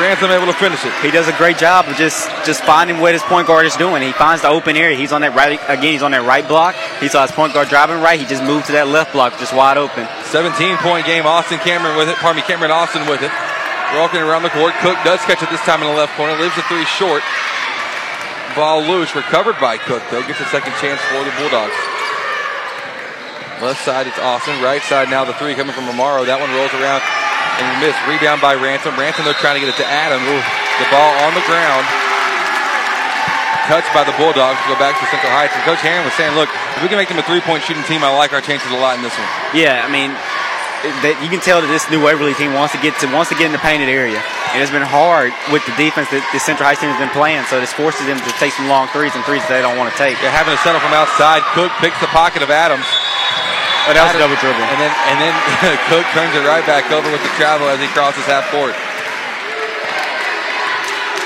Ransom able to finish it. He does a great job of just just finding what his point guard is doing. He finds the open area. He's on that right again. He's on that right block. He saw his point guard driving right. He just moved to that left block, just wide open. 17 point game. Austin Cameron with it. Pardon me, Cameron Austin with it. Walking around the court. Cook does catch it this time in the left corner. Leaves the three short. Ball loose. Recovered by Cook, though. Gets a second chance for the Bulldogs. Left side, it's Austin. Right side, now the three coming from Amaro. That one rolls around and missed. Rebound by Ransom. Ransom, they're trying to get it to Adam. The ball on the ground. Touched by the Bulldogs to go back to Central Heights. And Coach Herron was saying, look, if we can make them a three point shooting team, I like our chances a lot in this one. Yeah, I mean, that you can tell that this new Waverly team wants to get to wants to get in the painted area, and it's been hard with the defense that the Central Heights team has been playing. So this forces them to take some long threes and threes that they don't want to take. They're having to settle from outside. Cook picks the pocket of Adams. Oh, that was a double dribble. And then and then Cook turns it right back over with the travel as he crosses half court.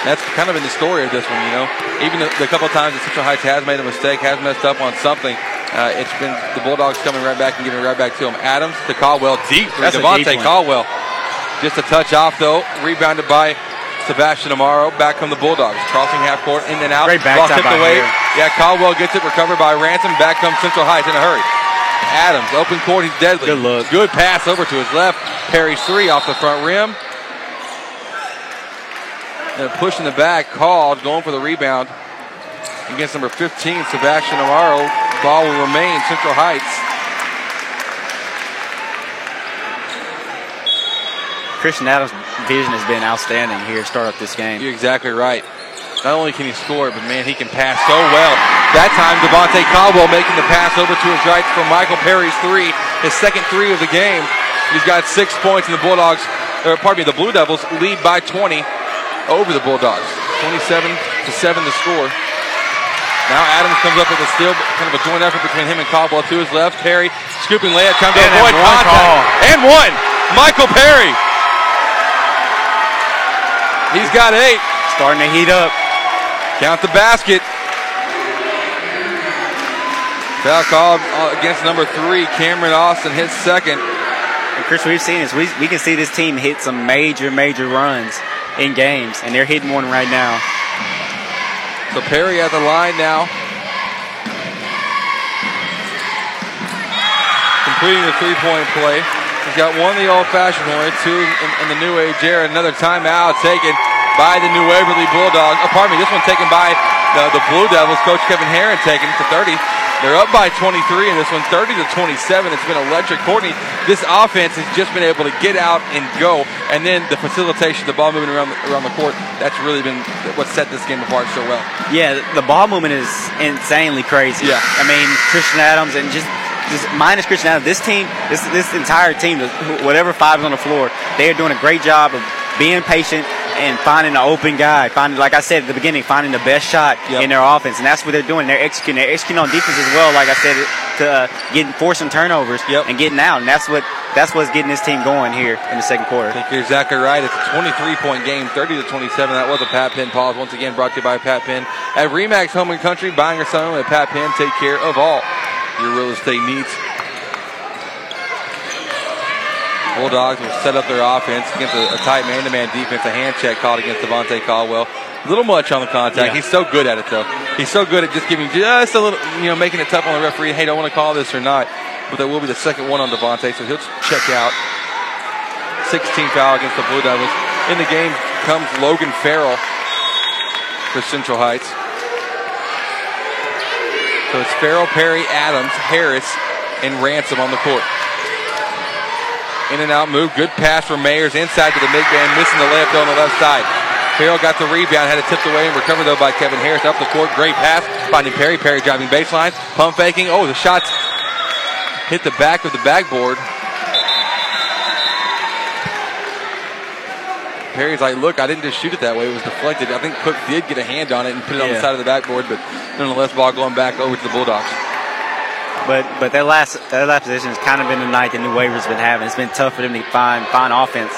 That's kind of been the story of this one, you know. Even the, the couple times that Central Heights has made a mistake, has messed up on something, uh, it's been the Bulldogs coming right back and giving it right back to him. Adams to Caldwell, deep for That's Devontae deep. Caldwell. Just a touch off though, rebounded by Sebastian Amaro. Back from the Bulldogs, crossing half court, in and out. Great Ball tipped away. Hare. Yeah, Caldwell gets it, recovered by Ransom. Back comes Central Heights in a hurry. Adams, open court, he's deadly. Good look. Good pass over to his left. Perry's three off the front rim. And a push in the back, called, going for the rebound against number 15, Sebastian Amaro. Ball will remain Central Heights. Christian Adams' vision has been outstanding here to start up this game. You're exactly right. Not only can he score, but man, he can pass so well. That time, Devontae Caldwell making the pass over to his right for Michael Perry's three, his second three of the game. He's got six points, and the Bulldogs, or pardon me, the Blue Devils lead by 20 over the Bulldogs. 27 to 7 to score. Now Adams comes up with a steal, kind of a joint effort between him and Caldwell to his left. Perry scooping layup, trying to And avoid and one contact. call. And one. Michael Perry. He's got eight. Starting to heat up. Count the basket. Foul called uh, against number three, Cameron Austin, hits second. And Chris, we've seen this. We, we can see this team hit some major, major runs in games, and they're hitting one right now. So Perry at the line now. Completing the three-point play. He's got one the old-fashioned way, two in, in the new age era. Another timeout taken by the New Waverly Bulldogs. Oh, pardon me, this one taken by the, the Blue Devils. Coach Kevin Herron taking it to 30. They're up by 23 in this one, 30 to 27. It's been electric. Courtney, this offense has just been able to get out and go, and then the facilitation, the ball moving around the, around the court. That's really been what set this game apart so well. Yeah, the ball movement is insanely crazy. Yeah. I mean, Christian Adams and just just minus Christian Adams, this team, this this entire team, whatever five is on the floor, they are doing a great job of being patient and finding an open guy. Finding, like I said at the beginning, finding the best shot Yep. in their offense, and that's what they're doing. They're executing. They're executing on defense as well. Like I said, to uh, getting forcing turnovers and getting out, and that's what that's what's getting this team going here in the second quarter. I think you're exactly right. It's a 23 point game, 30 to 27. That was a Pat Penn pause. Once again, brought to you by Pat Penn. At Remax Home and Country, buying or selling at Pat Penn, take care of all your real estate needs. Bulldogs will set up their offense against a, a tight man to man defense. A hand check called against Devontae Caldwell. A little much on the contact. Yeah. He's so good at it, though. He's so good at just giving just a little, you know, making it tough on the referee. Hey, don't want to call this or not? But there will be the second one on Devontae, so he'll check out. 16 foul against the Blue Devils. In the game comes Logan Farrell for Central Heights. So it's Farrell, Perry, Adams, Harris, and Ransom on the court. In and out move. Good pass from Mayers inside to the man, missing the layup on the left side. Farrell got the rebound, had it tipped away and recovered though by Kevin Harris up the court. Great pass, finding Perry. Perry driving baseline, pump faking. Oh, the shots hit the back of the backboard. Perry's like, look, I didn't just shoot it that way. It was deflected. I think Cook did get a hand on it and put it on the side of the backboard, but nonetheless, ball going back over to the Bulldogs. But but that last that last position has kind of been the night that New Waver's been having. It's been tough for them to find find offense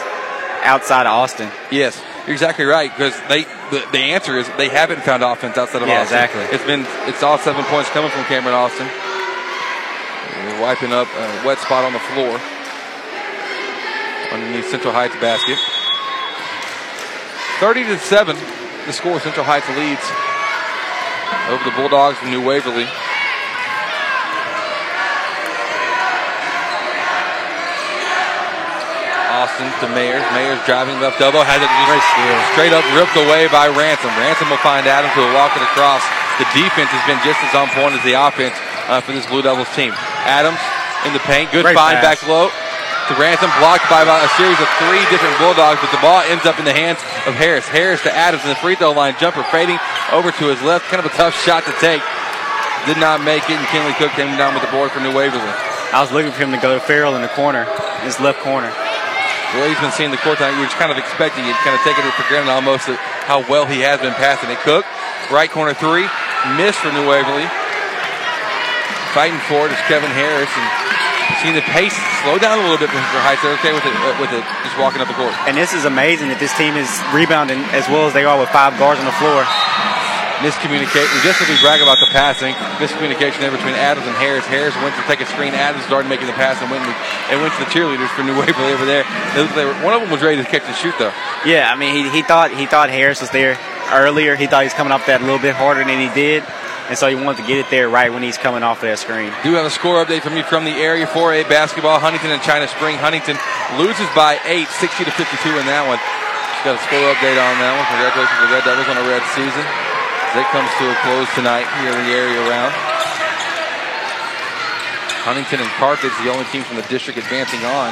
outside of Austin. Yes, you're exactly right because they the, the answer is they haven't found offense outside of Yeah, Austin. exactly. It's been it's all seven points coming from Cameron Austin. Wiping up a wet spot on the floor underneath Central Heights basket. 30 to 7, the score Central Heights leads over the Bulldogs from New Waverly. Austin to Mayers. Mayers driving left elbow. Has it just straight up ripped away by Ransom. Ransom will find Adams who will walk it across. The defense has been just as on point as the offense uh, for this Blue Devils team. Adams in the paint. Good Great find pass. back low. To Ransom, blocked by about a series of three different Bulldogs, but the ball ends up in the hands of Harris. Harris to Adams in the free throw line. Jumper fading over to his left. Kind of a tough shot to take. Did not make it, and Kinley Cook came down with the board for New Waverly. I was looking for him to go to Farrell in the corner, his left corner. Been seeing the court tonight, you're just kind of expecting it, kind of taking it for granted almost how well he has been passing it. Cook, right corner three, missed for New Waverly. Fighting for it is Kevin Harris, and seeing the pace slow down a little bit for Heights. They're okay with it, uh, with it, just walking up the court. And this is amazing that this team is rebounding as well as they are with five guards on the floor. Miscommunication. Just as we brag about the passing, miscommunication there between Adams and Harris. Harris went to take a screen. Adams started making the pass and went to, and went to the cheerleaders for New Waverly over there. They, looked- they were, one of them was ready to catch and shoot though. Yeah, I mean he, he thought he thought Harris was there earlier. He thought he was coming off that a little bit harder than he did, and so he wanted to get it there right when he's coming off that screen. Do have a score update from you from the area 4A basketball. Huntington and China Spring. Huntington loses by 8, 60 to 52 in that one. Just got a score update on that one. Congratulations to the Red Devils on a red season. As it comes to a close tonight here in the area round. Huntington and Carthage, the only team from the district advancing on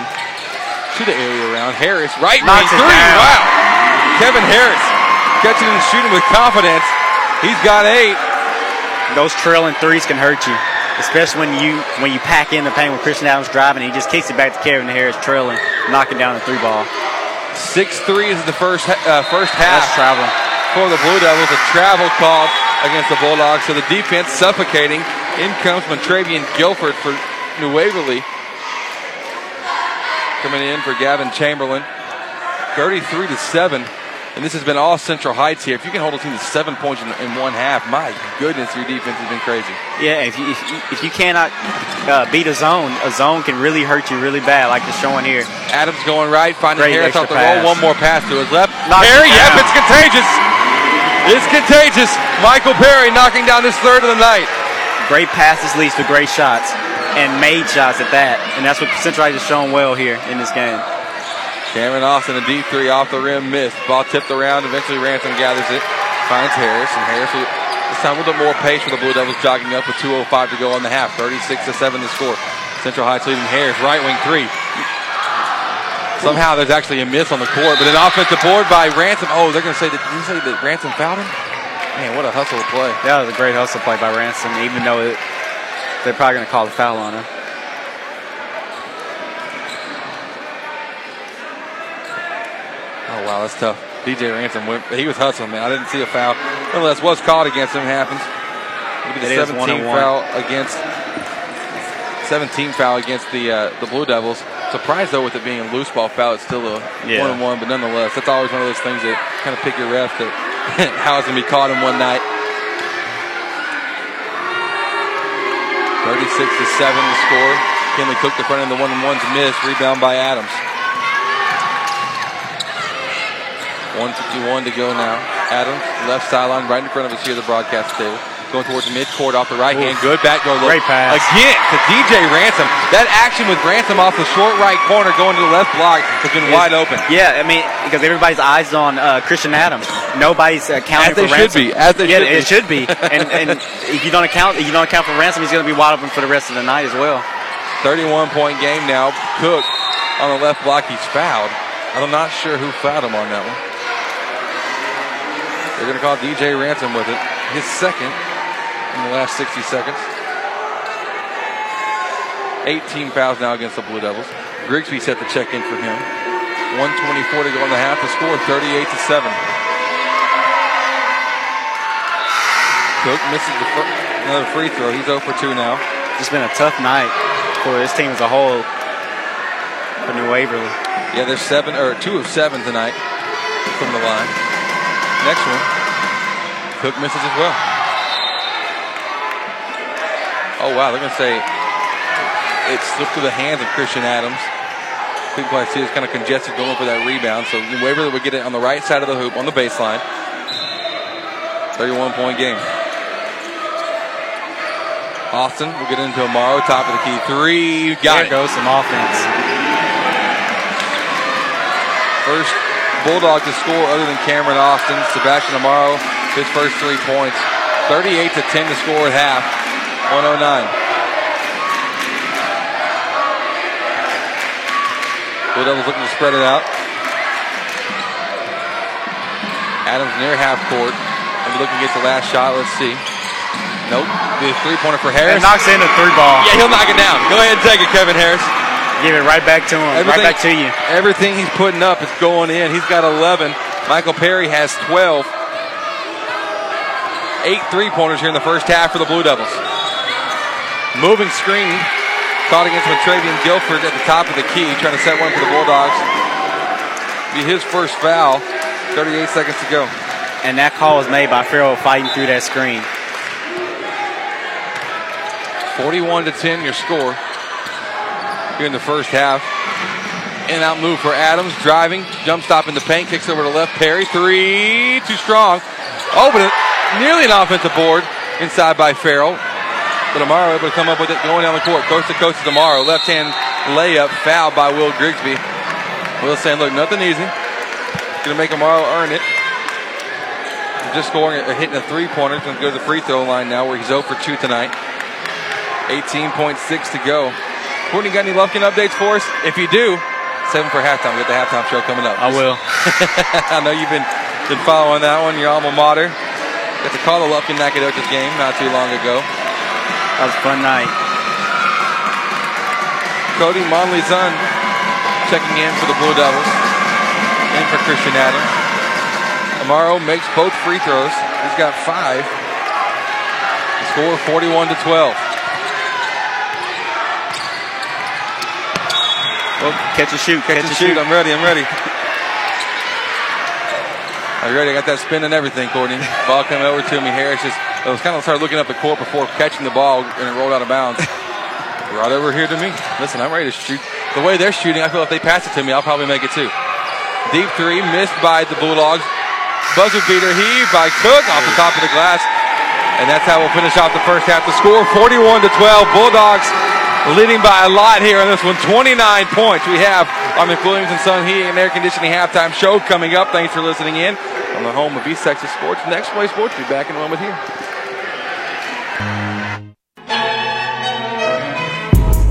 to the area round. Harris, right range three. down. Wow. Kevin Harris catching and shooting with confidence. He's got eight. Those trailing threes can hurt you, especially when you when you pack in the paint with Christian Adams driving. He just kicks it back to Kevin Harris trailing, knocking down the three ball. Six threes in the first uh, first half. That's traveling. For the Blue Devils. A travel call against the Bulldogs. So the defense suffocating. In comes Montravian Guilford for New Waverly. Coming in for Gavin Chamberlain. 33 to 7. and this has been all Central Heights here. If you can hold a team to seven points in, in one half, my goodness, your defense has been crazy. Yeah, if you, if you, if you cannot uh, beat a zone, a zone can really hurt you really bad, like it's showing here. Adams going right, finding Great Harris off the pass. roll. One more pass to his left. It Perry, yep, it's contagious. It's contagious. Michael Perry knocking down his third of the night. Great passes leads to great shots, and made shots at that. And that's what Central Heights has shown well here in this game. Cameron Austin, a deep three off the rim, missed. Ball tipped around. Eventually, Ransom gathers it, finds Harris, and Harris will, this time a little bit more pace for the Blue Devils, jogging up with 2:05 to go on the half. 36 to seven to score. Central Heights leading Harris, right wing three. Somehow there's actually a miss on the court, but an offensive board by Ransom. Oh, they're going to say that. You say that Ransom fouled him? Man, what a hustle play. That was a great hustle play by Ransom, even though it, they're probably going to call the foul on him. Oh wow, that's tough. DJ Ransom went. He was hustling, man. I didn't see a foul. Nonetheless, was called against him. Happens. It'll the It is 17 one and one. foul against 17 foul against the uh, the Blue Devils. Surprised though with it being a loose ball foul, it's still a Yeah. one and one. But nonetheless, that's always one of those things that kind of pick your ref that how it's gonna be caught in one night. 36 to seven the score. Kinley Cook the front end, the one and one's missed. Rebound by Adams. 151 to go now. Adams, left sideline, right in front of us here the broadcast table. Going towards the midcourt off the right hand. Good backdoor look. Great pass. Again to DJ Ransom. That action with Ransom off the short right corner going to the left block has been wide open. Yeah, I mean, because everybody's eyes on uh, Christian Adams. Nobody's uh, counting As they for should Ransom. be, as they yeah, should be. it should be. and, and if you don't account, if you don't account for Ransom, he's going to be wide open for the rest of the night as well. 31 point game now. Cook on the left block. He's fouled. I'm not sure who fouled him on that one. They're going to call DJ Ransom with it. His second in the last 60 seconds. 18 fouls now against the Blue Devils. Grigsby set the check in for him. 124 to go in the half. The score 38 to 7. Cook misses the fir- another free throw. He's 0 for 2 now. It's been a tough night for this team as a whole for New Waverly. Yeah, there's seven or two of seven tonight from the line. Next one, Cook misses as well. Oh wow, they're gonna say it slipped through the hands of Christian Adams. Couldn't see. It's kind of congested going for that rebound. So Waverly would get it on the right side of the hoop on the baseline. 31 point game. Austin will get into Amaro, top of the key three. Got there it. goes some offense. First Bulldog to score other than Cameron Austin. Sebastian Amaro, his first three points. 38 to 10 to score at half. 109. Blue Devils looking to spread it out. Adams near half court. Maybe looking to get the last shot. Let's see. Nope. The three pointer for Harris. And knocks in a three ball. Yeah, he'll knock it down. Go ahead and take it, Kevin Harris. Give it right back to him. right back to you. Everything he's putting up is going in. He's got 11. Michael Perry has 12. Eight three pointers here in the first half for the Blue Devils. Moving screen caught against Travian Guilford at the top of the key, trying to set one for the Bulldogs. Be his first foul. 38 seconds to go. And that call was made by Farrell fighting through that screen. 41 to 10, your score here in the first half. In and out move for Adams, driving, jump stop in the paint, kicks over to left. Perry, three, too strong. But it- nearly an offensive board inside by Farrell. But Amaro able to come up with it going down the court. Coast to coast to Amaro. Left hand layup, fouled by Will Grigsby. Will saying, look, nothing easy. Gonna make Amaro earn it. Just scoring, hitting a three pointer. Gonna go to the free throw line now where he's 0 for 2 tonight. 18.6 to go. Courtney, got any Lufkin updates for us? If you do, seven for halftime. We got the halftime show coming up. I will. I know you've been been following that one. Your alma mater. Got to call the Lufkin Nacogdoches game not too long ago. That was a fun night. Cody Monley's son checking in for the Blue Devils. In for Christian Adams. Amaro makes both free throws. He's got five. The score 41 to 12. Well, catch a shoot. Catch a shoot. I'm ready. I'm ready. Are you ready? I got that spin and everything, Courtney. Ball coming over to me. Harris just I was kind of started looking up the court before catching the ball and it rolled out of bounds. right over here to me. Listen, I'm ready to shoot. The way they're shooting, I feel if they pass it to me, I'll probably make it too. Deep three, missed by the Bulldogs. Buzzer beater heave by Cook off the top of the glass. And that's how we'll finish off the first half. The score 41 to 12. Bulldogs leading by a lot here on this one. 29 points. We have our McWilliams and Son Heating and Air Conditioning halftime show coming up. Thanks for listening in on the home of East Texas Sports. Next Play Sports. Be back in a moment here.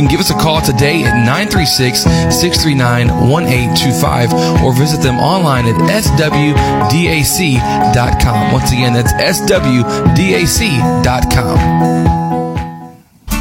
can give us a call today at 936-639-1825 or visit them online at swdac.com. Once again, that's swdac.com.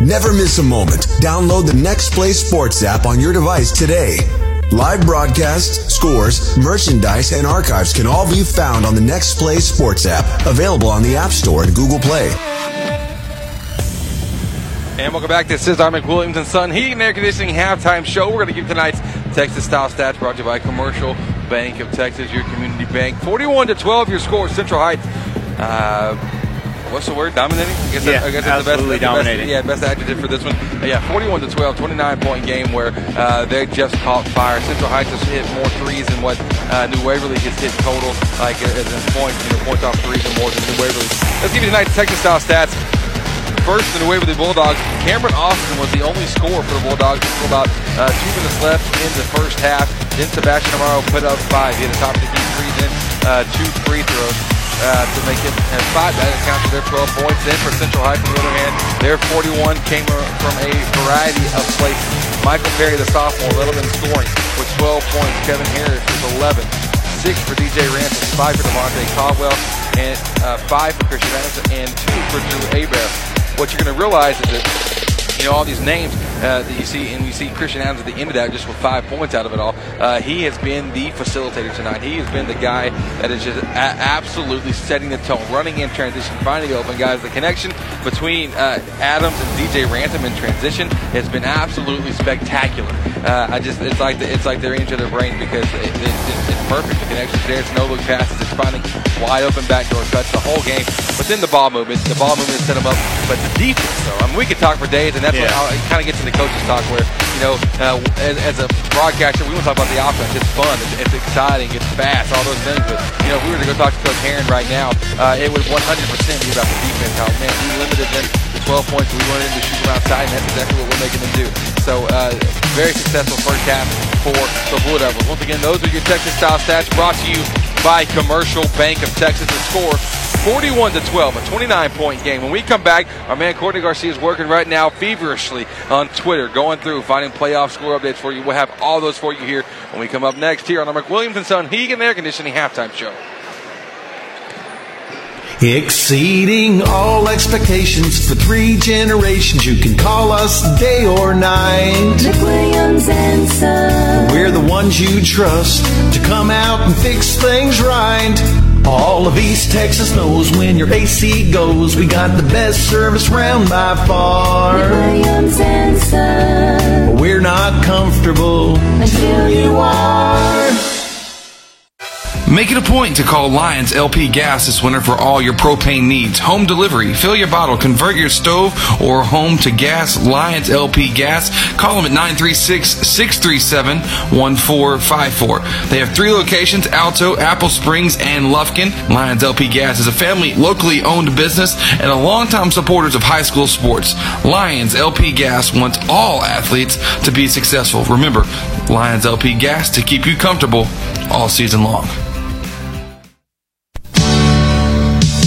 Never miss a moment. Download the Next Play Sports app on your device today. Live broadcasts, scores, merchandise, and archives can all be found on the Next Play Sports app, available on the App Store and Google Play. And welcome back. This is our McWilliams and Son Heating and Air Conditioning halftime show. We're going to give tonight's Texas style stats brought to you by Commercial Bank of Texas, your community bank. 41 to 12, your score. Central Heights. Uh, what's the word? Dominating? I guess, Yeah, that, I guess that's the best, absolutely the best- dominating. yeah, best adjective for this one. Uh, yeah, 41 to 12, 29 point game where uh, they just caught fire. Central Heights has hit more threes than what uh, New Waverly has hit total, like uh, as in points, you know, points off threes and more than New Waverly. Let's give you tonight's Texas style stats. First, in the Waverly Bulldogs, Cameron Austin was the only scorer for the Bulldogs until about uh, two minutes left in the first half. Then Sebastian Amaro put up five. He had a top of the key three, then uh, two free throws uh, to make it five. That accounts for their 12 points. Then for Central High, on the other hand, their 41 came from a variety of places. Michael Perry, the sophomore, led them in scoring with 12 points. Kevin Harris with 11. Six for DJ Ransom, five for Devontae Caldwell, and uh, five for Christian Anderson, and two for Drew Abear. What you're going to realize is that you know all these names uh, that you see, and you see Christian Adams at the end of that just with five points out of it all. Uh, he has been the facilitator tonight. He has been the guy that is just a- absolutely setting the tone, running in transition, finding the open guys. The connection between uh, Adams and DJ Ransom in transition has been absolutely spectacular. Uh, I just it's like the, it's like they're into their brain because it, it, it, it's perfect. The connection's there. It's no look passes. It's finding wide open backdoor cuts the whole game. But then the ball movement, the ball movement set them up. But the defense, though, I mean, we could talk for days, and that's Yeah. what how it kind of gets into coaches talk, where you know, uh, as, as a broadcaster, we want to talk about the offense. It's fun, it's, it's exciting, it's fast, all those things. But you know, if we were to go talk to Coach Herron right now, uh, it would 100% be about the defense. How man, we limited them to 12 points. We wanted them to shoot from outside, and that's exactly what we're making them do. So, uh, very successful first half for the Blue Devils. Once again, those are your Texas style stats brought to you by Commercial Bank of Texas. The score 41 to 12, a 29 point game. When we come back, our man Courtney Garcia is working right now feverishly on Twitter, going through, finding playoff score updates for you. We'll have all those for you here when we come up next here on the McWilliams and Son Heating and Air Conditioning halftime show. Exceeding all expectations for three generations. You can call us day or night. McWilliams and Son. We're the ones you trust to come out and fix things right. All of East Texas knows when your AC goes, we got the best service round by far. Williams and Son. But we're not comfortable Until you are. Make it a point to call Lions LP Gas this winter for all your propane needs. Home delivery, fill your bottle, convert your stove or home to gas. Lions LP Gas. Call them at 936-637-1454. They have three locations, Alto, Apple Springs, and Lufkin. Lions LP Gas is a family, locally owned business and a longtime supporters of high school sports. Lions LP Gas wants all athletes to be successful. Remember, Lions LP Gas to keep you comfortable all season long.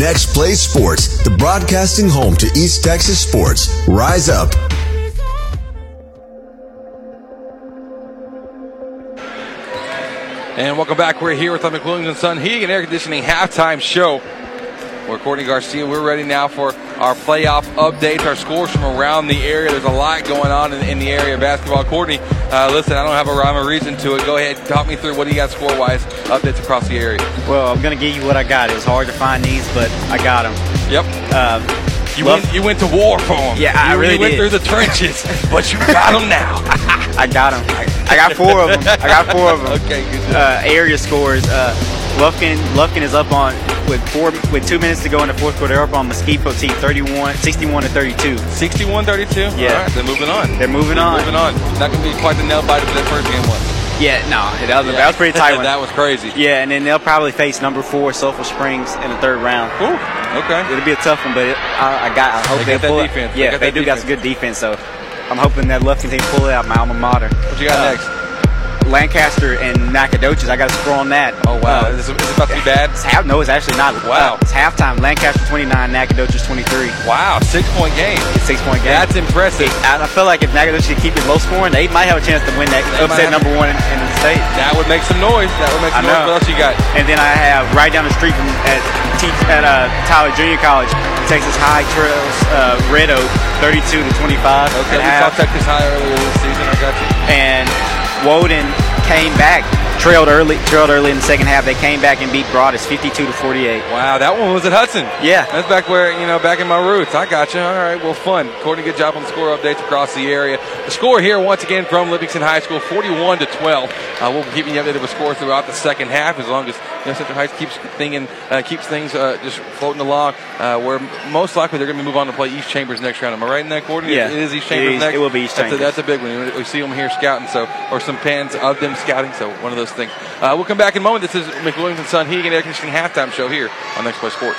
Next Play Sports, the broadcasting home to East Texas sports. Rise up. And welcome back. We're here with the McWilliams and Son Heating and Air Conditioning halftime show. We're Courtney Garcia. We're ready now for our playoff updates, our scores from around the area. There's a lot going on in, in the area of basketball. Courtney, uh, listen, I don't have a rhyme or reason to it. Go ahead, talk me through what do you got score wise updates across the area. Well, I'm going to give you what I got. It was hard to find these, but I got them. Yep. Um, You love- went, you went to war for them. Yeah, I you, really you went did. through the trenches, but you got them now. I got them. I got four of them. I got four of them. Okay, good. Uh, area scores. Uh, Lufkin, Lufkin is up on with four with two minutes to go in the fourth quarter. They're up on Mesquite Poteet 31, 61 to 32. 61 32? Yeah. All right, they're moving on. They're moving They're on. Moving on. Not to be quite the nail biter that first game was. Yeah, no, that was, that was pretty tight one. that was crazy. Yeah, and then they'll probably face number four Sulphur Springs in the third round. Ooh, okay. It'll be a tough one, but it, I, I got. I hope They they, pull it. defense. They Yeah, they, that do got some good defense. So I'm hoping that Lufkin team pull it out. My alma mater. What you got Uh, next? Lancaster and Nacogdoches. I got a score on that. Oh, wow. Uh, is, it, is it about to be bad? It's half, no, it's actually not. Wow. Uh, it's halftime. Lancaster 29, Nacogdoches 23. Wow, six point game. It's six point game. That's impressive. I, I feel like if Nacogdoches keep it low scoring, they might have a chance to win that They upset number one in, in the state. That would make some noise. That would make some noise. know. What else you got? And then I have right down the street from at, at uh, Tyler Junior College, Texas High Trails uh, Red Oak, 32 to 25. Okay, we saw. Texas High earlier this season. I got you. and Woden came back, trailed early, trailed early in the second half. They came back and beat Broadus 52 to 48. Wow, that one was at Hudson. Yeah. That's back where, you know, back in my roots. I got you. All right, well, fun. Courtney, good job on the score updates across the area. The score here, once again, from Livingston High School, 41 to 12. Uh, we'll be keeping you updated with score throughout the second half as long as, you know, Central Heights keeps, thinking, uh, keeps things uh, just floating along, uh, where most likely they're going to move on to play East Chambers next round. Am I right in that, Courtney? Yeah. It is East Chambers is- next? it will be East That's a, Chambers. that's a big one. We see them here scouting, so, or some fans of them scouting, so one of those things. Uh, we'll come back in a moment. This is McWilliams and Son Heating and Air Conditioning halftime show here on Next Play Sports.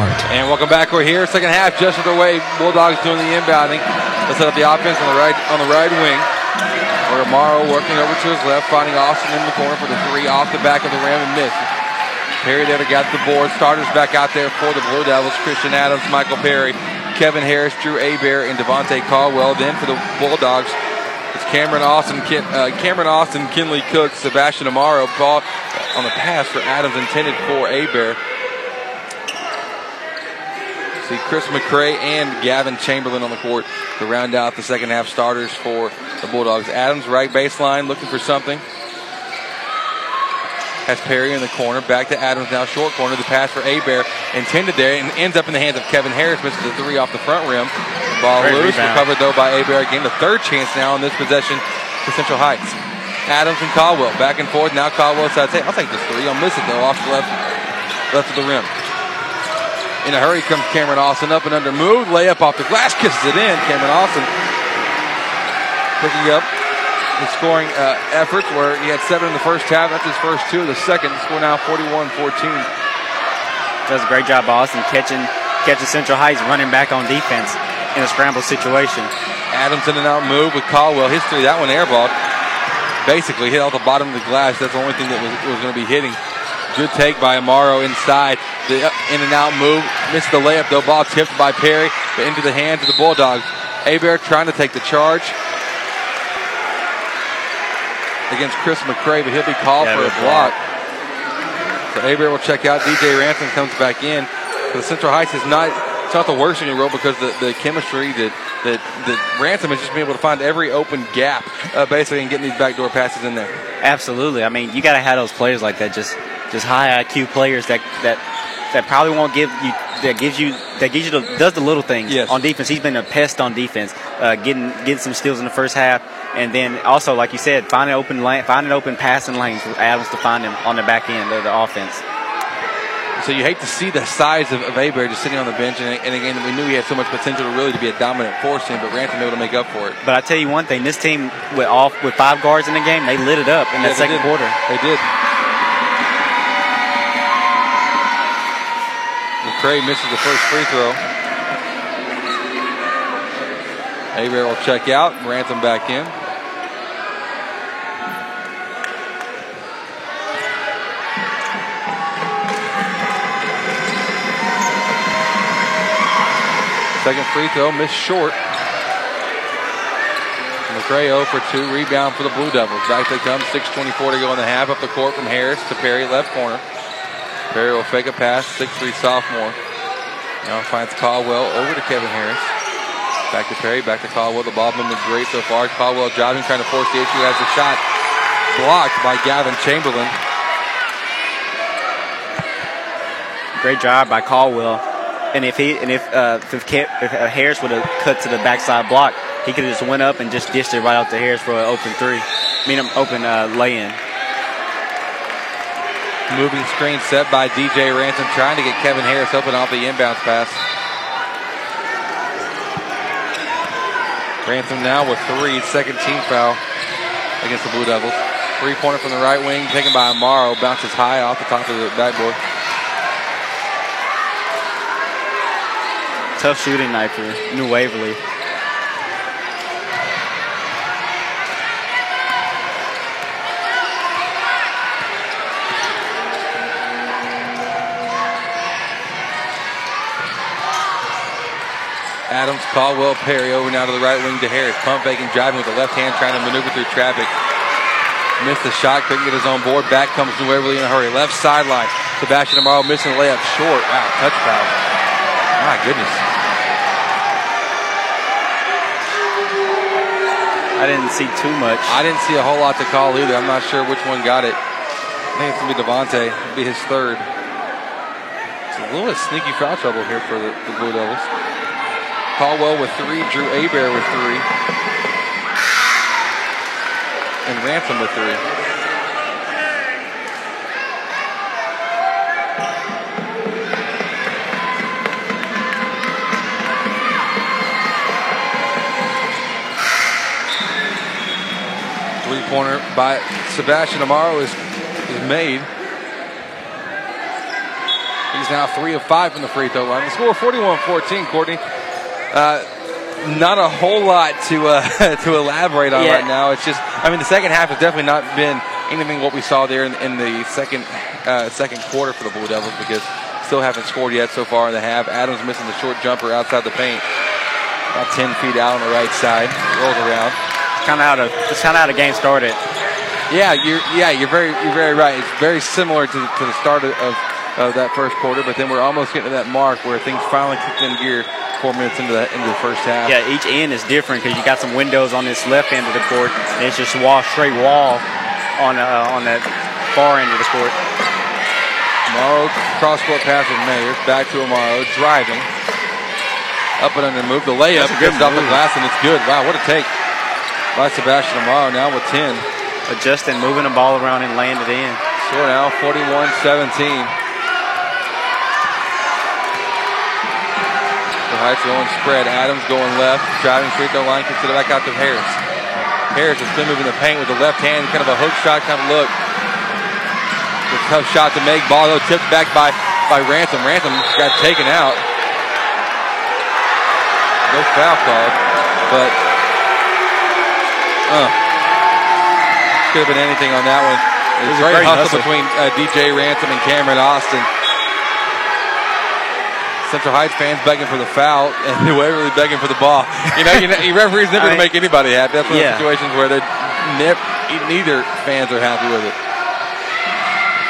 And welcome back. We're here, second half, just underway. Bulldogs doing the inbounding. Let's set up the offense on the right on the right wing. Where Amaro working over to his left, finding Austin in the corner for the three off the back of the rim and miss. Perry there get the board. Starters back out there for the Blue Devils. Christian Adams, Michael Perry, Kevin Harris, Drew Abear, and Devontae Caldwell. Then for the Bulldogs, it's Cameron Austin, Ken, uh, Cameron Austin, Kinley Cook, Sebastian Amaro. Ball on the pass for Adams intended for Abear. See Chris McCray and Gavin Chamberlain on the court to round out the second half starters for the Bulldogs. Adams, right baseline, looking for something. Has Perry in the corner. Back to Adams now, short corner. The pass for Abear intended there and ends up in the hands of Kevin Harris. Misses the three off the front rim. Ball Great loose. rebound. Recovered though by Abear again. The third chance now on this possession for Central Heights. Adams and Caldwell back and forth. Now Caldwell says, "Hey, I'll take this three. I'll miss it though, off the left, left of the rim." In a hurry comes Cameron Austin up and under move. Layup off the glass, kisses it in. Cameron Austin picking up his scoring uh, efforts where he had seven in the first half. That's his first two of the second. Score now 41-14. Does a great job, Austin, catching catching Central Heights running back on defense in a scramble situation. Adams in and out move with Caldwell. History, that one airballed. Basically hit out the bottom of the glass. That's the only thing that was, was going to be hitting. Good take by Amaro inside. The in and out move. Missed the layup though. Ball tipped by Perry, but into the hands of the Bulldogs. Abear trying to take the charge against Chris McCray, but he'll be called Yeah, for a block. So Abear will check out. DJ Ransom comes back in. The Central Heights is not it's not the worst in the world because the, the chemistry that, that that Ransom has just been able to find every open gap uh, basically and getting these backdoor passes in there. Absolutely. I mean, you got to have those players like that, just just high IQ players that that that probably won't give you that gives you that gives you the, does the little things Yes. on defense. He's been a pest on defense, uh, getting getting some steals in the first half, and then also like you said, finding open lane, finding open passing lanes for Adams to find him on the back end of the offense. So you hate to see the size of, of Abear just sitting on the bench, and, and again, we knew he had so much potential to really to be a dominant force team, but Ransom able to make up for it. But I tell you one thing, this team with all with five guards in the game, they lit it up in Yeah, that second did. quarter. They did. McCray misses the first free throw. Abear will check out. Ransom back in. Second free throw missed short. McCray 0 for 2. Rebound for the Blue Devils. Back they come. 6.24 to go in the half. Up the court from Harris to Perry, left corner. Perry will fake a pass. 6'3 sophomore. Now finds Caldwell over to Kevin Harris. Back to Perry, back to Caldwell. The ball movement great so far. Caldwell driving, trying to force the issue. Has the shot blocked by Gavin Chamberlain. Great job by Caldwell. And if he and if uh, if, if uh, Harris would have cut to the backside block, he could have just went up and just dished it right out to Harris for an open three. I mean, an open uh, lay-in. Moving screen set by DJ Ransom, trying to get Kevin Harris open off the inbounds pass. Ransom now with three, second team foul against the Blue Devils. Three pointer from the right wing, taken by Amaro, bounces high off the top of the backboard. Tough shooting night for New Waverly. Adams, Caldwell, Perry over now to the right wing to Harris. Pump faking, driving with the left hand, trying to maneuver through traffic. Missed the shot, couldn't get his own board. Back comes New Waverly in a hurry. Left sideline. Sebastian Amaro missing the layup short. Wow, touch foul. My goodness. I didn't see too much. I didn't see a whole lot to call either. I'm not sure which one got it. I think it's going to be Devontae. It'll be his third. It's a little bit of sneaky foul trouble here for the, the Blue Devils. Caldwell with three, Drew Abear with three, and Ransom with three. Three pointer by Sebastian Amaro is, is made. He's now three of five from the free throw line. The score 41 14, Courtney. Uh, not a whole lot to uh, to elaborate on Yeah. right now. It's just, I mean, the second half has definitely not been anything what we saw there in, in the second uh, second quarter for the Blue Devils because still haven't scored yet so far in the half. Adams missing the short jumper outside the paint, about 10 feet out on the right side, rolls around. Kind of how the it's kind of how the game started. Yeah, you're yeah you're very you're very right. It's very similar to, to the start of, of, of that first quarter, but then we're almost getting to that mark where things finally kicked in gear four minutes into the into the first half. Yeah, each end is different because you got some windows on this left end of the court, and it's just wall straight wall on uh, on that far end of the court. Amaro cross court pass with Mayer back to Amaro driving up and under move the layup gets off the glass and it's good. Wow, what a take by Sebastian Amaro now with ten. adjusting, moving the ball around, and laying it in. Score now 41-17. Heights going spread. Adams going left, driving free throw line, kicks it back out to Harris. Harris is still moving the paint with the left hand, kind of a hook shot kind of look. A tough shot to make. Ball though tipped back by by Ransom. Ransom got taken out. No foul called, but uh, could have been anything on that one. It was, was a great great hustle, hustle. between uh, DJ Ransom and Cameron Austin. Central Heights fans begging for the foul, and New Waverly begging for the ball. You know, you know your referee's never I going to make anybody happy. That's one Yeah. of the situations where they're nip, neither fans are happy with it.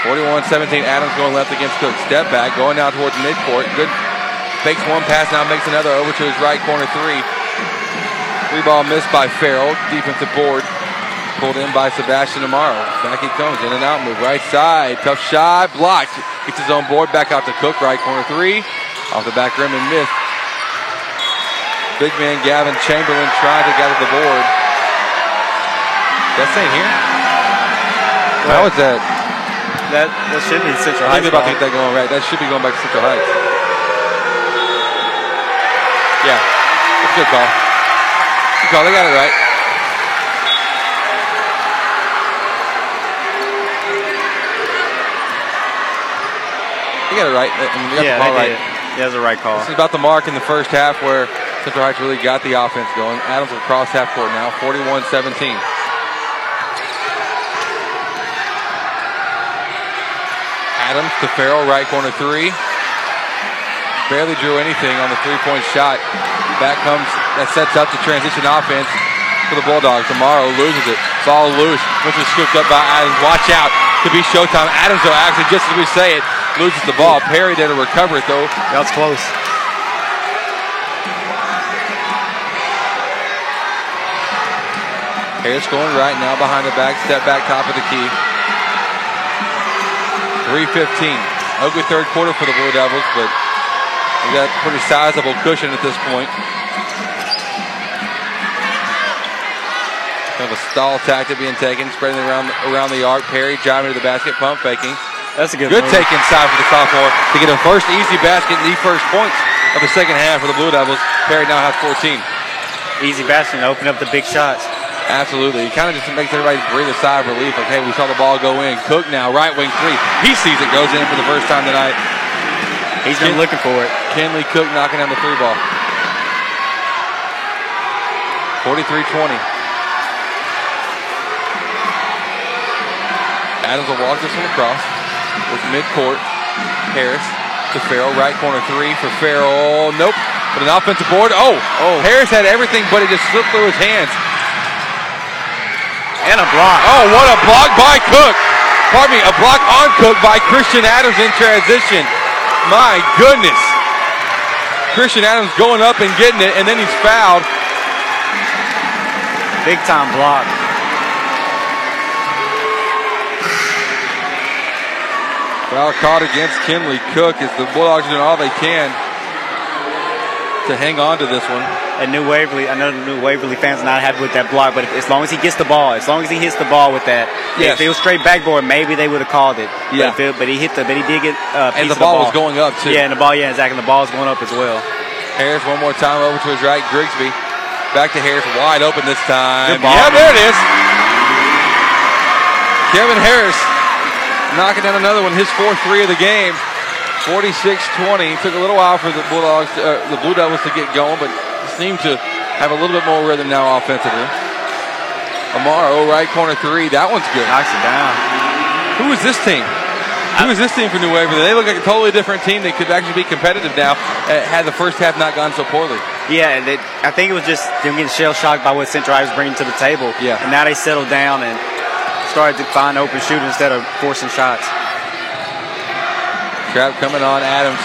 41-17, Adams going left against Cook. Step back, going down towards midcourt. Good, fakes one pass, now makes another over to his right corner three. Three ball missed by Farrell. Defensive board pulled in by Sebastian Amaro. Back he comes, in and out move, right side. Tough shot, blocked. Gets his own board, back out to Cook, right corner three. Off the back rim and missed. Big man Gavin Chamberlain trying to gather the board. That's in here. How was that? That that should be Central I Heights. think about to ball. get that going right. That should be going back to Central Heights. Yeah, that's a good call. Good call. They got it right. They got it right. I mean, they got yeah, the they right. did. Yeah, that's a right call. This is about the mark in the first half where Central Heights really got the offense going. Adams will cross half court now, 41-17. Adams to Farrell, right corner three. Barely drew anything on the three-point shot. Back comes, that sets up the transition offense for the Bulldogs. Amaro loses it. Ball loose, which is scooped up by Adams. Watch out. Could be showtime. Adams, though, actually, just as we say it, loses the ball. Perry there to recover it, though. That was close. Harris going right now behind the back, step back, top of the key. 3.15. Ugly third quarter for the Blue Devils, but we got pretty sizable cushion at this point. Kind of a stall tactic being taken, spreading around around the arc. Perry driving to the basket, pump faking. That's a good Good move. take inside for the sophomore to get a first easy basket and the first points of the second half for the Blue Devils. Perry now has 14. Easy basket, to open up the big shots. Absolutely. It kind of just makes everybody breathe a sigh of relief. Like, hey, we saw the ball go in. Cook now, right wing three. He sees it, goes in for the first time tonight. He's been looking for it. Kenley Cook knocking down the three ball. 43-20. Adams will walk this one across with midcourt. Harris to Farrell, right corner three for Farrell. Nope. But an offensive board. Oh, oh. Harris had everything, but it just slipped through his hands. And a block. Oh, what a block by Cook. Pardon me, a block on Cook by Christian Adams in transition. My goodness. Christian Adams going up and getting it, and then he's fouled. Big time block. Foul caught against Kinley Cook as the Bulldogs are doing all they can to hang on to this one. And New Waverly, I know the New Waverly fans are not happy with that block, but if, as long as he gets the ball, as long as he hits the ball with that, Yes. if it was straight backboard, maybe they would have called it. Yeah. But, it- but he hit the, but he did get uh, And the of ball was going up, too. Yeah, and the ball, yeah, exactly. The ball is going up as well. Harris one more time over to his right. Grigsby back to Harris, wide open this time. Ball. Yeah, there it is. Kevin Harris knocking down another one, his fourth three of the game. 46-20. Took a little while for the Bulldogs, uh, the Blue Devils to get going, but seem to have a little bit more rhythm now offensively. Amaro, right corner three. That one's good. Knocks it down. Who is this team? Who is this team for New Waverly? They look like a totally different team. They could actually be competitive now. Uh, had the first half not gone so poorly. Yeah, and it, I think it was just them getting shell shocked by what Central Iowa was bringing to the table. Yeah. And now they settled down and started to find open shooting instead of forcing shots. Trap coming on Adams.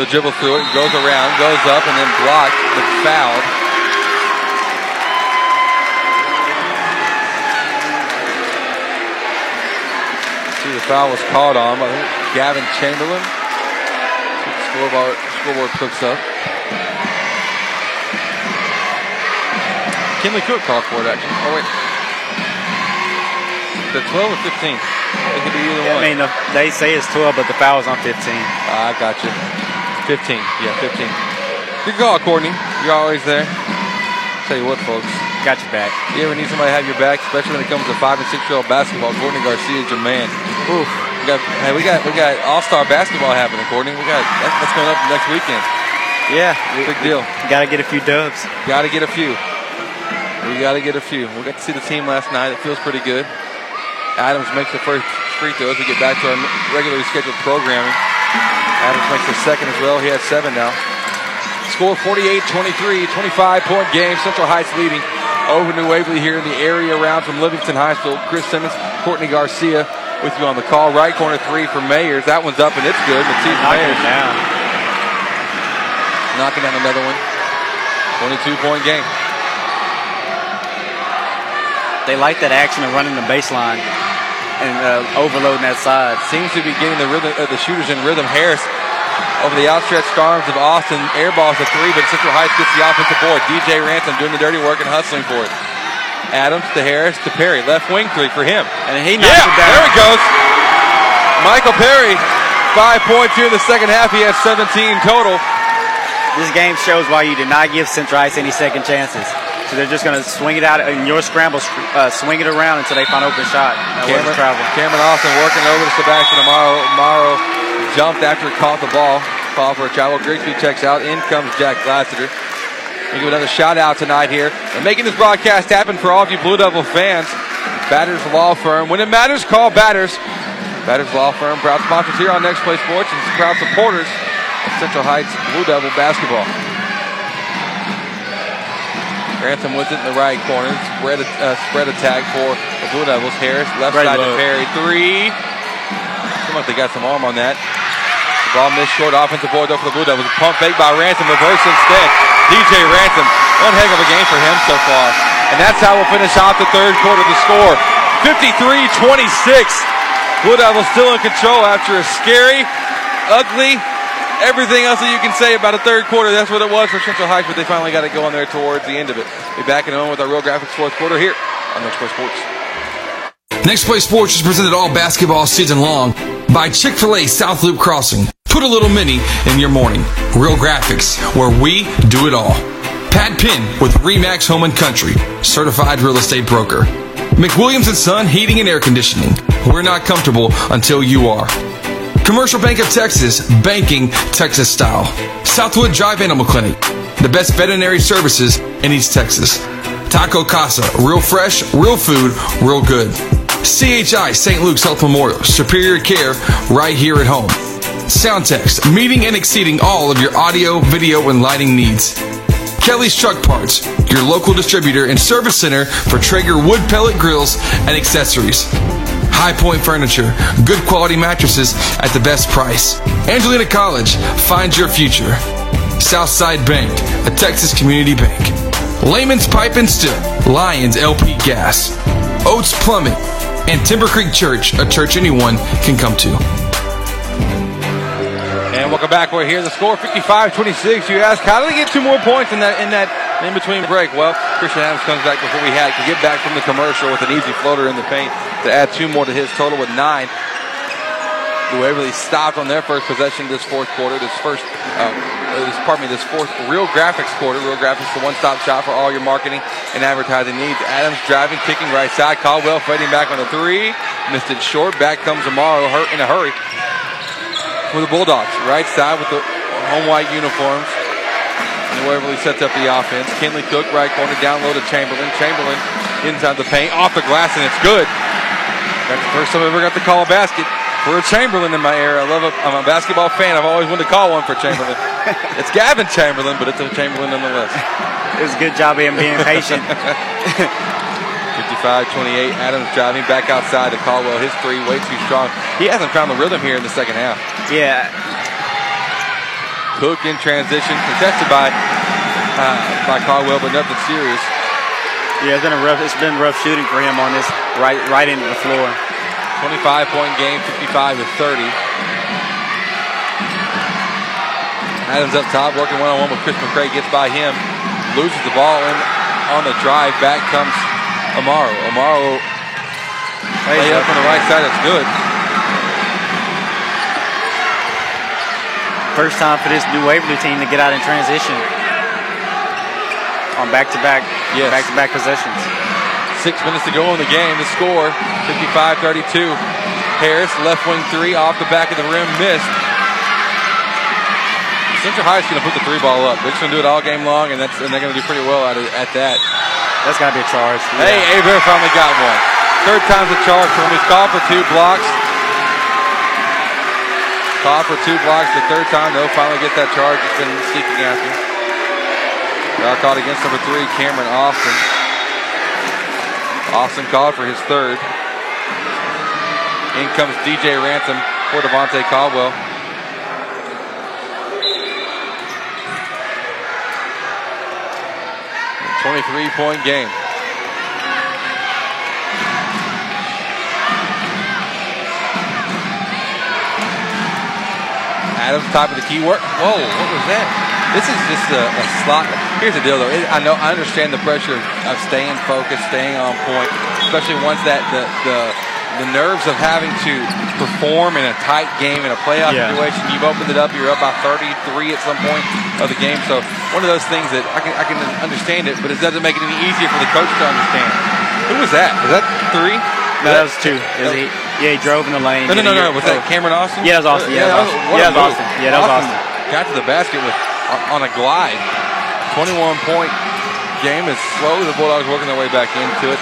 So dribble through it, goes around, goes up, and then blocked, but fouled. See the foul was called on by Gavin Chamberlain. Scoreboard, scoreboard cooks up. Kinley Cook called for it actually. Oh wait. The 12 or 15? It could be either Yeah, one. I mean, the, they say it's 12, but the foul is on 15. Ah, I got you. 15. Yeah, 15. Good call, Courtney. You're always there. Tell you what, folks. Got your back. You ever need somebody to have your back, especially when it comes to five and six year old basketball? Courtney Garcia is your man. Oof. We got, hey, we got, we got all star basketball happening, Courtney. We got that's, that's coming up next weekend. Yeah, big deal. Got to get a few dubs. Got to get a few. We got to get a few. We got to see the team last night. It feels pretty good. Adams makes the first free throw as we get back to our regularly scheduled programming. Adams makes the second as well. He has seven now. Score 48-23, 25-point game. Central Heights leading over New Waverly here in the area around from Livingston High School. Chris Simmons, Courtney Garcia with you on the call. Right corner three for Mayers. That one's up and it's good. Matisse Knocking Mayers it down. knocking down another one. 22-point game. They like that action of running the baseline and uh, overloading that side. Seems to be getting the rhythm, uh, the shooters in rhythm. Harris over the outstretched arms of Austin airballs the three, but Central Heights gets the offensive board. DJ Ransom doing the dirty work and hustling for it. Adams to Harris to Perry. Left wing three for him. And he knocks yeah, it down. there it goes. Michael Perry, five points here in the second half. He has 17 total. This game shows why you did not give Central Heights any second chances. So they're just going to swing it out in your scramble, uh, swing it around until they find open shot. Cameron, travel. Cameron Austin working over to Sebastian Amaro. Amaro jumped after he caught the ball. Call for a travel. Grigsby checks out. In comes Jack Lassiter. We give another shout out tonight here. And making this broadcast happen for all of you Blue Devil fans. Batters Law Firm. When it matters, call Batters. Batters Law Firm, proud sponsors here on Next Play Sports and proud supporters of Central Heights Blue Devil basketball. Ransom was it in the right corner. Spread, uh, spread attack for the Blue Devils. Harris, left Great side to look. Perry. Three. Seems like they got some arm on that. The ball missed short. Offensive board though for the Blue Devils. Pump fake by Ransom. Reverse instead. DJ Ransom. One heck of a game for him so far. And that's how we'll finish off the third quarter. The score 53-26. Blue Devils still in control after a scary, ugly, everything else that you can say about a third quarter. That's what it was for Central Heights, but they finally got it going there towards the end of it. Be back in a moment with our real graphics fourth quarter here on Next Play Sports. Next Play Sports is presented all basketball season long by Chick fil A South Loop Crossing. Put a little mini in your morning. Real graphics, where we do it all. Pat Penn with Remax Home and Country, certified real estate broker. McWilliams and Son Heating and Air Conditioning. We're not comfortable until you are. Commercial Bank of Texas, banking Texas style. Southwood Drive Animal Clinic, the best veterinary services in East Texas. Taco Casa, real fresh, real food, real good. CHI St. Luke's Health Memorial, superior care right here at home. Soundtext, meeting and exceeding all of your audio, video, and lighting needs. Kelly's Truck Parts, your local distributor and service center for Traeger wood pellet grills and accessories. High Point Furniture, good quality mattresses at the best price. Angelina College, find your future. Southside Bank, a Texas community bank. Layman's Pipe and Still, Lions LP Gas. Oates Plumbing, and Timber Creek Church, a church anyone can come to. And welcome back. We're here. The score 55-26. You ask, how did they get two more points in that in that in between break? Well, Christian Adams comes back before we had to get back from the commercial with an easy floater in the paint to add two more to his total with nine. New Waverly stopped on their first possession this fourth quarter. This first, uh, this, pardon me, this fourth Real Graphics quarter. Real Graphics, the one-stop shop for all your marketing and advertising needs. Adams driving, kicking right side. Caldwell fighting back on the three. Missed it short. Back comes Amaro hurt in a hurry for the Bulldogs. Right side with the home white uniforms. And Waverly sets up the offense. Kinley Cook, right corner, down low to Chamberlain. Chamberlain inside the paint, off the glass, and it's good. That's the first time I ever got to call a basket for a Chamberlain in my era. I love it. I'm a basketball fan. I've always wanted to call one for Chamberlain. it's Gavin Chamberlain, but it's a Chamberlain nonetheless. It was a good job of him being patient. 55-28. Adams driving back outside to Caldwell. His three way too strong. He hasn't found the rhythm here in the second half. yeah, Cook in transition, contested by uh, by Caldwell, but nothing serious. yeah, it's been a rough. It's been rough shooting for him on this right right into the floor. 25 point game, 55 to 30. Adams up top, working one on one with Chris McCray, gets by him, loses the ball, and on the drive back comes Amaro. Amaro Lay up on the right side. That's good. First time for this New Waverly team to get out in transition on back-to-back, Yes. back-to-back possessions. Six minutes to go in the game. The score 55 32. Harris, left wing three off the back of the rim, missed. Central Heights going to put the three ball up. They're just going to do it all game long, and, that's, and they're going to do pretty well at, it, at that. That's got to be a charge. Hey, Abear finally got one. Third time's a charge for him. He's called for two blocks. Called for two blocks the third time. They'll finally get that charge. It's been seeking after. Foul caught against number three, Cameron Austin. Austin called for his third. In comes DJ Ransom for Devontae Caldwell. Twenty-three point game. Adams top of the key work. Whoa, what was that? This is just a, a slot. Here's the deal, though. It, I know I understand the pressure of, of staying focused, staying on point, especially once that the the, the nerves of having to perform in a tight game in a playoff Yeah. situation. You've opened it up. You're up by 33 at some point of the game. So one of those things that I can I can understand it, but it doesn't make it any easier for the coach to understand. Who was that? Was that three? No, that was two. It was he, yeah, he drove in the lane. No, no, no, no. Was that Cameron Austin? Yeah, that was Austin. Yeah, that was Austin. Yeah, that was. Austin. Yeah, that was Austin. Got to the basket with on a glide. 21 point game is slow. the Bulldogs working their way back into it.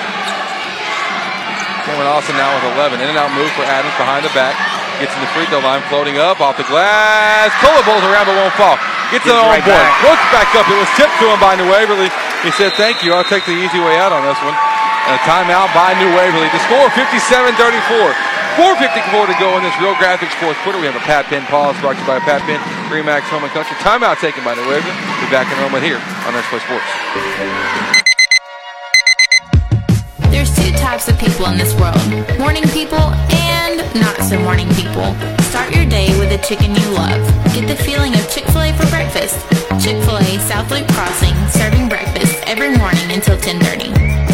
Cameron Austin now with 11. In and out move for Adams behind the back. Gets in the free throw line, floating up off the glass. Bowls around but won't fall. Gets it Gives on right board. back. Looks back up. It was tipped to him by New Waverly. He said, Thank you. I'll take the easy way out on this one. And a timeout by New Waverly. The score 57 34. 4.54 to go in this Real Graphics fourth quarter. We have a Pat Penn pause brought to you by Pat Penn, Remax Home and Country. Timeout taken by the New Waverly. Be back in a moment here on Next Play Sports. There's two types of people in this world morning people and not so morning people. Start your day with a chicken you love. Get the feeling of Chick fil A for breakfast. Chick fil A South Loop Crossing, serving breakfast every morning until 1030.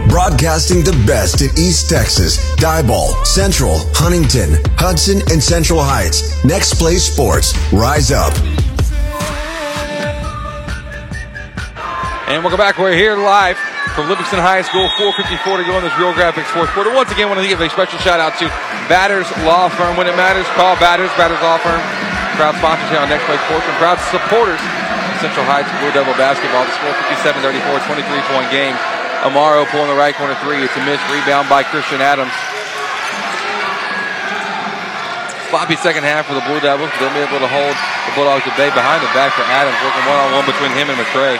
Broadcasting the best in East Texas, Diboll, Central, Huntington, Hudson, and Central Heights. Next Play Sports. Rise up. And welcome back. We're here live from Livingston High School. 4.54 to go in this Real Graphics fourth quarter. Once again, I want to give a special shout out to Batters Law Firm. When it matters, call Batters, Batters Law Firm. Proud sponsors here on Next Play Sports and proud supporters of Central Heights Blue Devil basketball. The score 57 34, 23 point game. Amaro pulling the right corner three. It's a missed rebound by Christian Adams. Sloppy second half for the Blue Devils. They'll be able to hold the Bulldogs at bay behind the back for Adams, working one on one between him and McCray.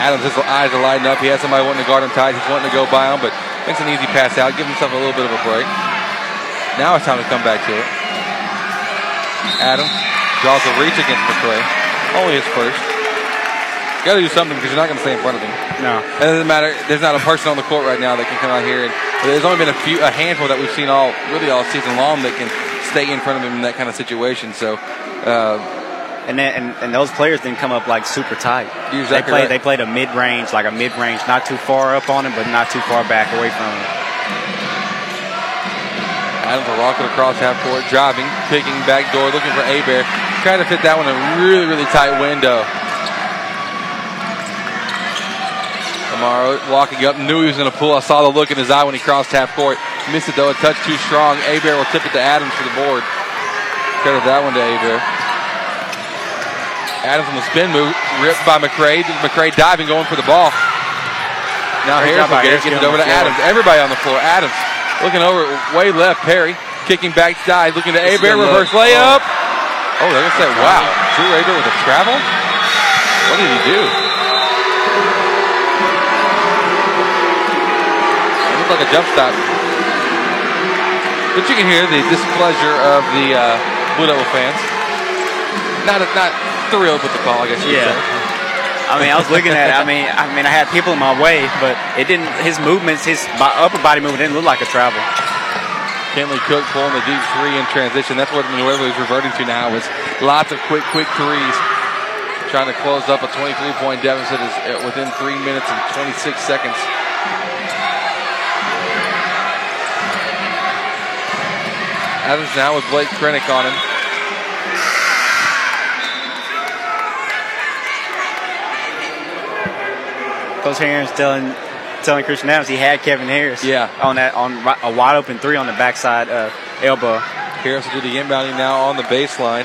Adams, his eyes are lighting up. He has somebody wanting to guard him tight. He's wanting to go by him, but makes an easy pass out, give himself a little bit of a break. Now it's time to come back to it. Adams draws a reach against McCray. Only his first. Got to do something because you're not going to stay in front of him. No. It doesn't matter. There's not a person on the court right now that can come out here. And there's only been a few, a handful that we've seen all, really all season long that can stay in front of him in that kind of situation. So, uh, And, then, and and those players didn't come up like super tight. You're they played right. they played a mid range, like a mid range, not too far up on him, but not too far back away from him. Adams will rock it across half court, driving, picking back door, looking for Abear. Trying to fit that one in a really, really tight window. Amaro walking up, knew he was going to pull. I saw the look in his eye when he crossed half court. Missed it though, a touch too strong. Abear will tip it to Adams for the board. Credit that one to Abear. Adams on the spin move, ripped by McCray. McCray diving, going for the ball. Now Great Harris will get it, gives it over to. Adams. Everybody on the floor. Adams looking over, way left. Perry kicking back side, looking to Abear, look. reverse layup. Oh, they're gonna say, wow, Drew Abear with a travel. What did he do? Looked like a jump stop. But you can hear the displeasure of the uh, Blue Devil fans. Not not thrilled with the call, I guess you Yeah. could say. I mean, I was looking at it. I mean, I mean, I had people in my way, but it didn't. His movements, his upper body movement, didn't look like a travel. Kenley Cook pulling the deep three in transition. That's what Nuevo is reverting to now is lots of quick, quick threes. Trying to close up a 23-point deficit is uh, within three minutes and 26 seconds. Adams now with Blake Krennic on him. Coach Harris telling telling Christian Adams he had Kevin Harris. Yeah. On that on a wide open three on the backside uh, elbow. Harris will do the inbounding now on the baseline.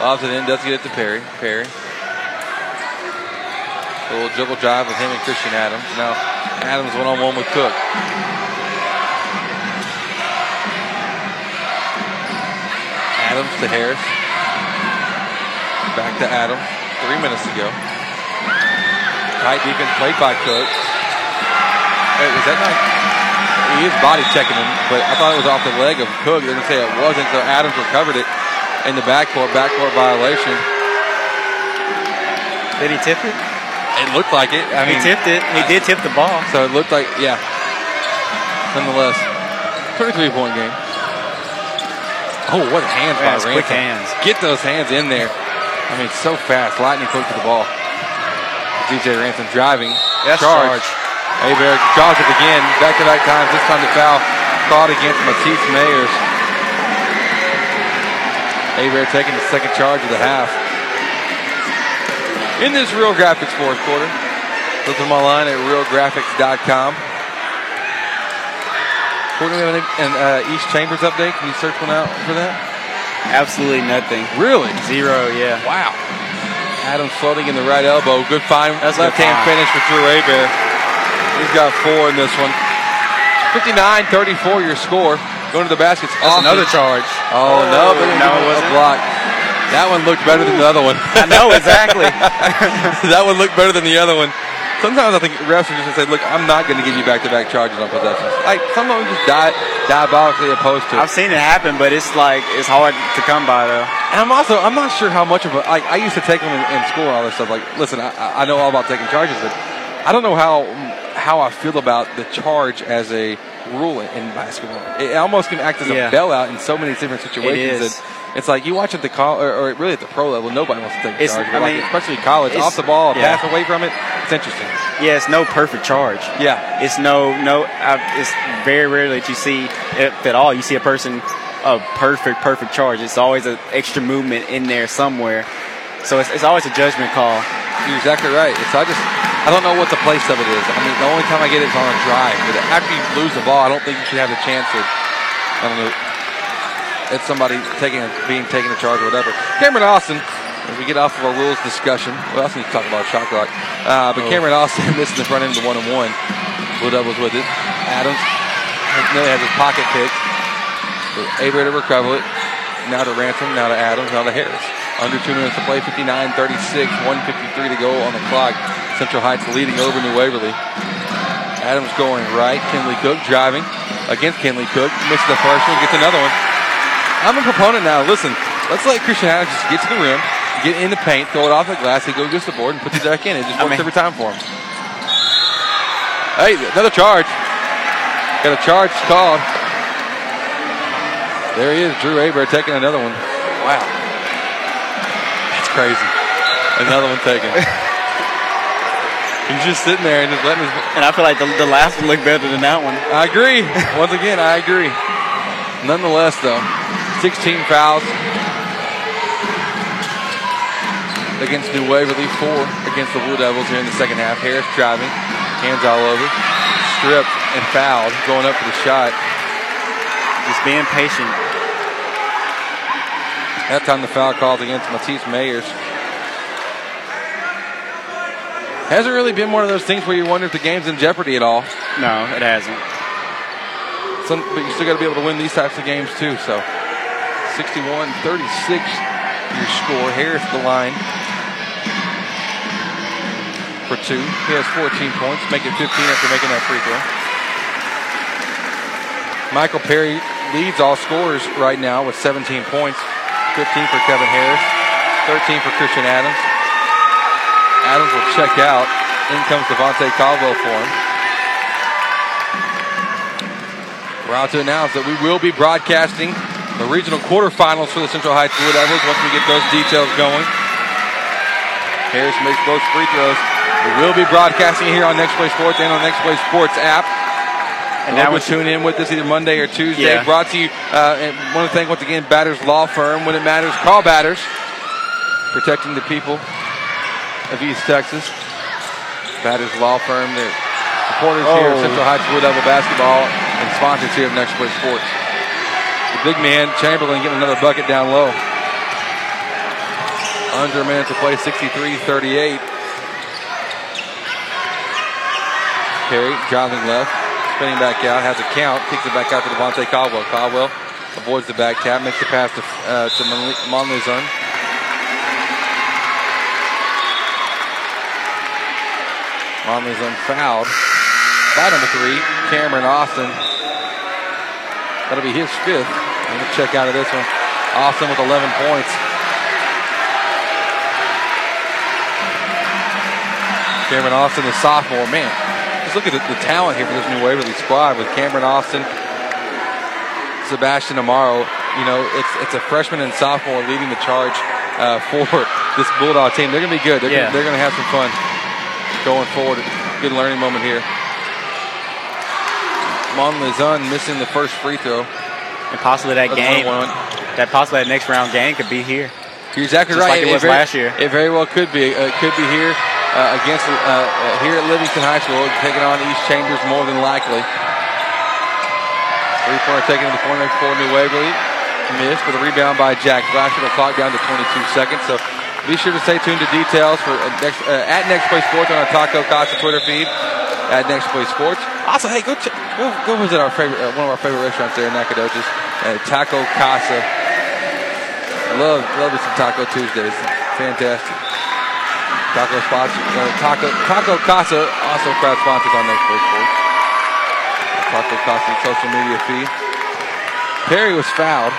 Lobs it in, doesn't get it to Perry. Perry. A little dribble drive with him and Christian Adams. Now Adams one on one with Cook. Adams to Harris. Back to Adams. Three minutes to go. Tight defense played by Cook. Wait, was that not? He is body checking him, but I thought it was off the leg of Cook. They're going to say it wasn't, so Adams recovered it in the backcourt. Backcourt violation. Did he tip it? It looked like it. I he mean, tipped it. He did tip the ball. So it looked like, yeah. Nonetheless, 33 point game. Oh, what hands Yeah, by Ransom. quick hands. Get those hands in there. I mean, so fast. Lightning quick to the ball. DJ Ransom driving. That's charge. charge. Abear draws it again. Back to back times. This time the foul caught against Matisse Mayers. Abear taking the second charge of the half. In this Real Graphics fourth quarter, look them online at realgraphics.com. Courtney, we have an, an uh, East Chambers update. Can you search one out for that? Absolutely nothing. Really? Zero. Yeah. Wow. Adams floating in the right elbow. Good find. That's left hand finish for Drew Abear. He's got four in this one. 59-34 your score. Going to the baskets. That's another charge. Oh, no, but No, it wasn't. block. That one looked better than the other one. I know exactly. that one looked better than the other one. Sometimes I think refs are just going to say, look, I'm not going to give you back-to-back charges on possessions. Like, some of them just di- diabolically opposed to it. I've seen it happen, but it's like it's hard to come by though. And I'm also I'm not sure how much of a like I used to take them in, in school and all this stuff. Like, listen, I, I know all about taking charges, but I don't know how how I feel about the charge as a rule in basketball. It almost can act as Yeah. a bailout in so many different situations. is. that it's like you watch at the col- or, or really at the pro level, nobody wants to take a It's- charge. I like, mean, especially college, off the ball, a yeah. pass away from it. It's interesting. Yeah, it's no perfect charge. Yeah. It's no no. Uh, it's very rarely that you see, if at all, you see a person a perfect perfect charge. It's always an extra movement in there somewhere. So it's, it's always a judgment call. You're exactly right. It's I just I don't know what the place of it is. I mean, the only time I get it is on a drive. But after you lose the ball, I don't think you should have the chance to. I don't know. It's somebody taking a, being taken a charge or whatever. Cameron Austin. As we get off of our rules discussion, we also need to talk about shot clock. Uh, but Oh. Cameron Austin missing the front end of the one and one. Blue Devils with it. Adams has his pocket picked. So able to recover it. Now to Ransom, now to Adams, now to Harris. Under two minutes to play, 59 36, 153 to go on the clock. Central Heights leading over New Waverly. Adams going right. Kinley Cook driving against Kinley Cook. Misses the first one, gets another one. I'm a proponent now. Listen, let's let Christian Adams just get to the rim, get in the paint, throw it off the glass, he goes against the board and puts it back in. It just I works mean- every time for him. Hey, another charge. Got a charge called. There he is, Drew Abear taking another one. Wow. That's crazy. Another one taken. He's just sitting there and just letting his. And I feel like the, the last one looked better than that one. I agree. Once again, I agree. Nonetheless, though, 16 fouls against New Waverly, four against the Blue Devils here in the second half. Harris driving, hands all over, stripped and fouled, going up for the shot. Just being patient. That time the foul called against Matisse Mayers. Hasn't really been one of those things where you wonder if the game's in jeopardy at all. No, it hasn't. Some, but you still got to be able to win these types of games too. So 61 36 your score. Harris the line. for two. He has 14 points, making it 15 after making that free throw. Michael Perry leads all scorers right now with 17 points. 15 for Kevin Harris, 13 for Christian Adams. Adams will check out. In comes Devontae Caldwell for him. Proud to announce that we will be broadcasting the regional quarterfinals for the Central Heights Blue Devils once we get those details going. Harris makes both free throws. We will be broadcasting here on Next Play Sports and on Next Play Sports app. And now we tune in with us either Monday or Tuesday. Yeah. Brought to you, uh, and one of the things, once again, Batters Law Firm. When it matters, call Batters. Protecting the people of East Texas. Batters Law Firm. They're supporters here of Oh. Central Heights Blue Devil basketball and sponsors here of Next Play Sports. Big man, Chamberlain, getting another bucket down low. Under a minute to play, 63-38. Perry driving left, spinning back out, has a count, kicks it back out to Devontae Caldwell. Caldwell avoids the back tap, makes the pass to, uh, to Monlezun. Monlezun fouled by number three, Cameron Austin. That'll be his fifth. I'm going to check out of this one. Austin with 11 points. Cameron Austin, the sophomore. Man, just look at the, the talent here for this new Waverly squad with Cameron Austin, Sebastian Amaro. You know, it's it's a freshman and sophomore leading the charge uh, for this Bulldog team. They're going to be good. They're Yeah. going to have some fun going forward. Good learning moment here. Monlezun missing the first free throw. And possibly that That's game, that possibly that next round game could be here. You're exactly Just right. like it was very, last year. It very well could be. Uh, it could be here uh, against uh, uh, here at Livingston High School, taking on East Chambers more than likely. Three pointer taken to the corner for New Waverly. Missed with a rebound by Jack Flasher. The clock down to 22 seconds. So be sure to stay tuned to details for uh, next, uh, at Next Play Sports on our Taco Casa Twitter feed. At Next Play Sports. Also, hey, go ch- go, go visit our favorite uh, one of our favorite restaurants there in Nacogdoches, uh, Taco Casa. Love love some Taco Tuesdays. Fantastic. Taco sponsor, uh, Taco Taco Casa also proud sponsors on Next Play Sports. Taco Casa social media feed. Perry was fouled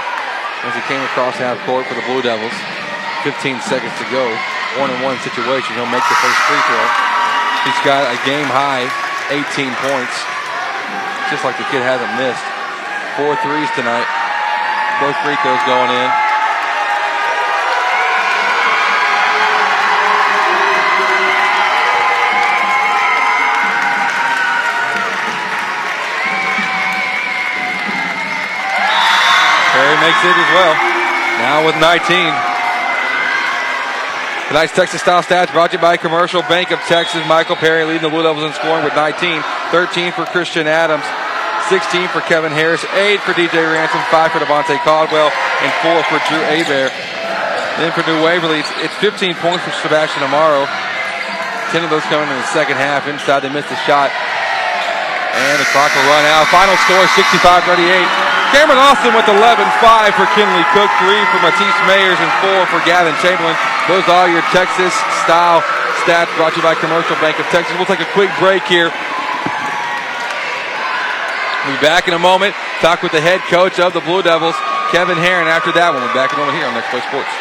as he came across half court for the Blue Devils. 15 seconds to go. One and one situation. He'll make the first free throw. He's got a game high 18 points. Just like the kid hasn't missed. Four threes tonight. Both free throws going in. Perry makes it as well. Now with 19. Tonight's Texas Style Stats brought to you by Commercial Bank of Texas. Michael Perry leading the Blue Devils in scoring with 19. 13 for Christian Adams. 16 for Kevin Harris. 8 for DJ Ransom. 5 for Devontae Caldwell. And 4 for Drew Abear. Then for New Waverly, it's, it's 15 points for Sebastian Amaro. 10 of those coming in the second half. Inside, they missed a shot. And the clock will run out. Final score 65-38. Cameron Austin with 11, 5 for Kinley Cook, 3 for Matisse Mayers, and 4 for Gavin Chamberlain. Those are all your Texas style stats brought to you by Commercial Bank of Texas. We'll take a quick break here. We'll be back in a moment. Talk with the head coach of the Blue Devils, Kevin Herron. After that, one. we'll be back in a moment here on Next Play Sports.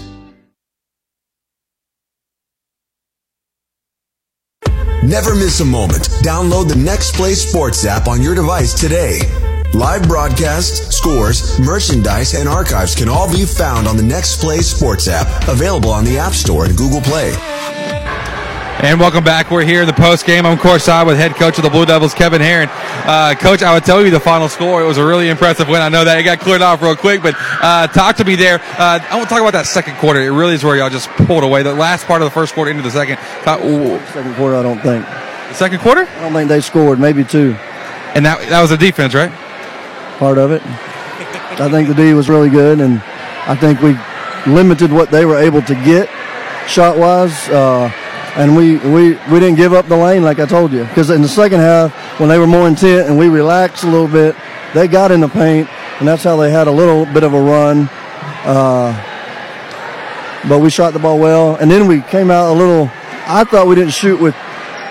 Never miss a moment. Download the Next Play Sports app on your device today. Live broadcasts, scores, merchandise, and archives can all be found on the Next Play Sports app, available on the App Store and Google Play. And welcome back. We're here in the post game. I'm courtside with head coach of the Blue Devils, Kevin Herron. Uh, coach, I would tell you the final score. It was a really impressive win. I know that it got cleared off real quick, but uh, talk to me there. Uh, I want to talk about that second quarter. It really is where y'all just pulled away. The last part of the first quarter into the second. Talk, Second quarter, I don't think. The Second quarter? I don't think they scored, maybe two. And that that was the defense, right? Part of it. I think the D was really good, and I think we limited what they were able to get shot wise. Uh, and we, we, we didn't give up the lane like I told you. Because in the second half, when they were more intent and we relaxed a little bit, they got in the paint, and that's how they had a little bit of a run. Uh, but we shot the ball well, and then we came out a little. I thought we didn't shoot with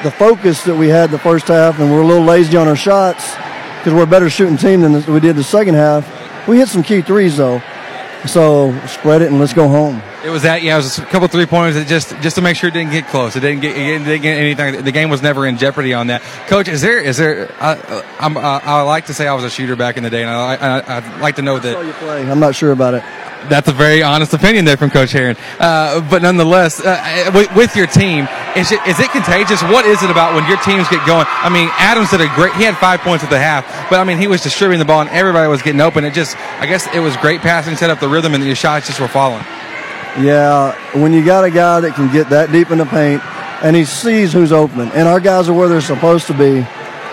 the focus that we had the first half, and we're a little lazy on our shots because we're a better shooting team than we did the second half. We hit some key threes though, so spread it and let's go home. It was that, yeah. It was a couple three pointers that just just to make sure it didn't get close. It didn't get, it didn't get anything. The game was never in jeopardy on that. Coach, is there is there? I, I'm, uh, I like to say I was a shooter back in the day, and I, I, I'd like to know that. Saw you play. I'm not sure about it. That's a very honest opinion there from Coach Herron. Uh, but nonetheless, uh, with, with, your team, is it, is it contagious? What is it about when your teams get going? I mean, Adams did a great. He had five points at the half, but I mean, he was distributing the ball and everybody was getting open. It just, I guess, it was great passing, set up the rhythm, and your shots just were falling. Yeah, when you got a guy that can get that deep in the paint and he sees who's open, and our guys are where they're supposed to be.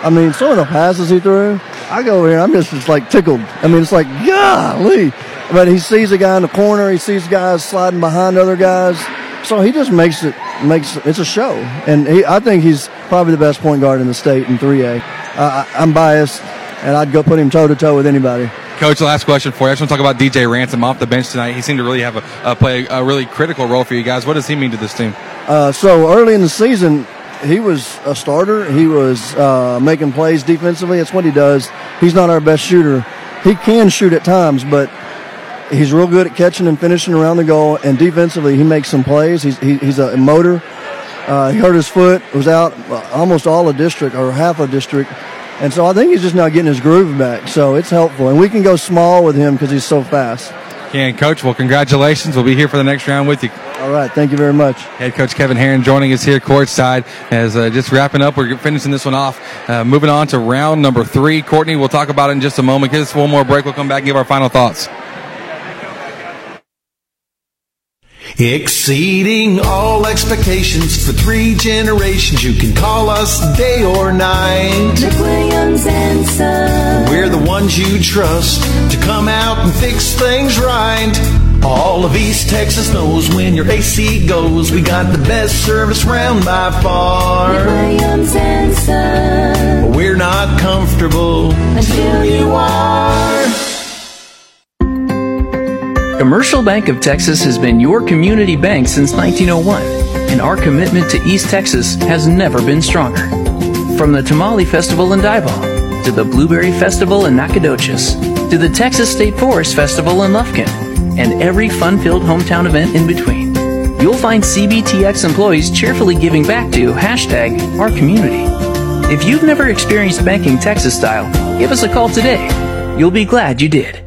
I mean, some of the passes he threw, I go over here, I'm just, just like tickled. I mean, it's like, golly. But he sees a guy in the corner, he sees guys sliding behind other guys. So he just makes it makes it's a show, and he, I think he's probably the best point guard in the state in 3A. Uh, I'm biased, and I'd go put him toe to toe with anybody. Coach, last question for you. I just want to talk about DJ Ransom off the bench tonight. He seemed to really have a, play a really critical role for you guys. What does he mean to this team? Uh, so early in the season, he was a starter. He was uh, making plays defensively. That's what he does. He's not our best shooter. He can shoot at times, but he's real good at catching and finishing around the goal. And defensively, he makes some plays. He's he, he's a motor. Uh, he hurt his foot. Was out almost all a district or half a district. And so I think he's just now getting his groove back. So it's helpful. And we can go small with him because he's so fast. Can coach. Well, congratulations. We'll be here for the next round with you. All right. Thank you very much. Head coach Kevin Herron joining us here courtside as uh, just wrapping up. We're finishing this one off. Uh, moving on to round number three. Courtney, we'll talk about it in just a moment. Give us one more break. We'll come back and give our final thoughts. Exceeding all expectations for three generations. You can call us day or night. McWilliams and Son. We're the ones you trust to come out and fix things right. All of East Texas knows when your AC goes, we got the best service round by far. McWilliams and Son. We're not comfortable until you are. Commercial Bank of Texas has been your community bank since 1901, and our commitment to East Texas has never been stronger. From the Tamale Festival in Diboll, to the Blueberry Festival in Nacogdoches, to the Texas State Forest Festival in Lufkin, and every fun-filled hometown event in between, you'll find CBTX employees cheerfully giving back to hashtag our community. If you've never experienced banking Texas style, give us a call today. You'll be glad you did.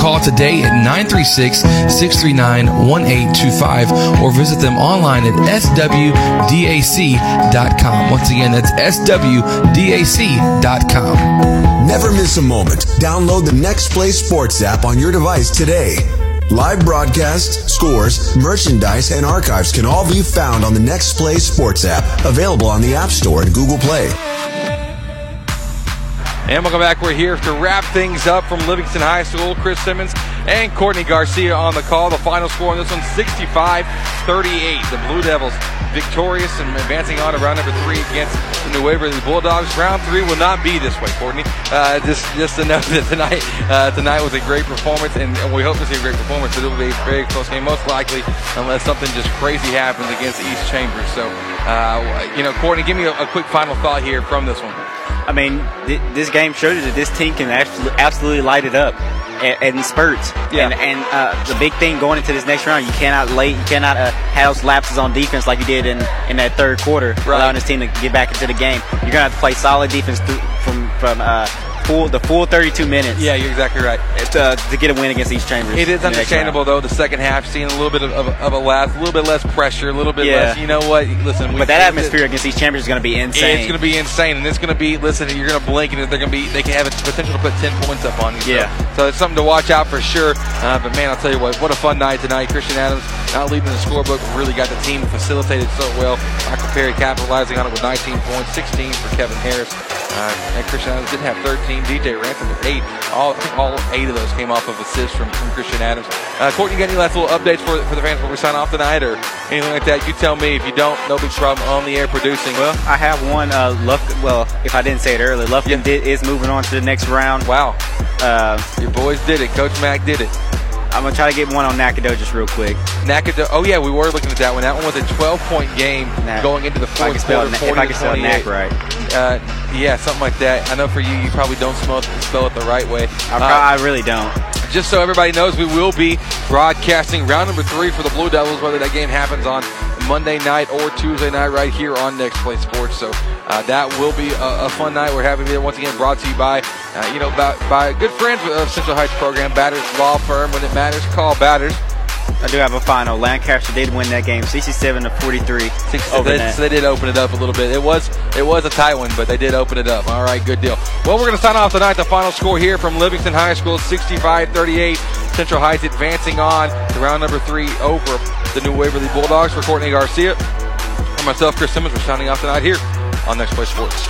call today at 936-639-1825 or visit them online at swdac.com. Once again, that's swdac.com. Never miss a moment. Download the Next Play Sports app on your device today. Live broadcasts, scores, merchandise, and archives can all be found on the Next Play Sports app, available on the App Store and Google Play. And welcome back. We're here to wrap things up from Livingston High School. Chris Simmons and Courtney Garcia on the call. The final score on this one 65 38. The Blue Devils victorious and advancing on to round number three against the New Waverly Bulldogs. Round three will not be this way, Courtney. Uh, just just to know that tonight uh, tonight was a great performance, and we hope to see a great performance. It will be a very close game, most likely, unless something just crazy happens against East Chambers. So, uh, you know, Courtney, give me a, a quick final thought here from this one. I mean, th- this game showed you that this team can absolutely, light it up a- in spurts. Yeah. And, and uh, the big thing going into this next round, you cannot late, you cannot uh, have lapses on defense like you did in, in that third quarter, allowing this team to get back into the game. You're gonna have to play solid defense through, from from uh, full the full 32 minutes. Yeah, you're exactly right. To, to get a win against East Chambers. It is understandable though. The second half, seeing a little bit of, of, of a laugh, a little bit less pressure, a little bit Yeah. less. You know what? Listen, But that did atmosphere against East Chambers is going to be insane. It's going to be insane, and it's going to be. Listen, you're going to blink, and they're going to be. They can have a potential to put ten points up on you. So- Yeah. So, it's something to watch out for sure. Uh, but man, I'll tell you what, what a fun night tonight. Christian Adams not leaving the scorebook, really got the team facilitated so well. Michael Perry capitalizing on it with 19 points, 16 for Kevin Harris. Uh, and Christian Adams didn't have 13. DJ Ransom with eight. All I think all eight of those came off of assists from, from Christian Adams. Uh, Courtney, you got any last little updates for for the fans before we sign off tonight, or anything like that? You tell me. If you don't, no big problem. On the air producing. Well, I have one. Uh. Well, if I didn't say it earlier, Lufkin did, is moving on to the next round. Wow. Uh, Your boys did it. Coach Mack did it. I'm gonna try to get one on Nacogdoches real quick. Nacogdoches. Oh yeah, we were looking at that one. That one was a 12 point game Nah. going into the If fourth spell quarter. If I can spell 28. Nac right. Uh, yeah, something like that. I know for you, you probably don't spell, spell it the right way. I, Uh, I really don't. just so everybody knows, we will be broadcasting round number three for the Blue Devils, whether that game happens on Monday night or Tuesday night right here on Next Play Sports. So uh, that will be a, a fun night. We're having there once again brought to you by, uh, you know, by, by good friends of Central Heights program, Batters Law Firm. When it matters, call Batters. I do have a final. Lancaster did win that game, 67 to 43. So they, so they did open it up a little bit. It was it was a tight one, but they did open it up. All right, good deal. Well, we're going to sign off tonight. The final score here from Livingston High School, 65-38. Central Heights advancing on to round number three over the New Waverly Bulldogs for Courtney Garcia. And myself, Chris Simmons, we're signing off tonight here on Next Play Sports.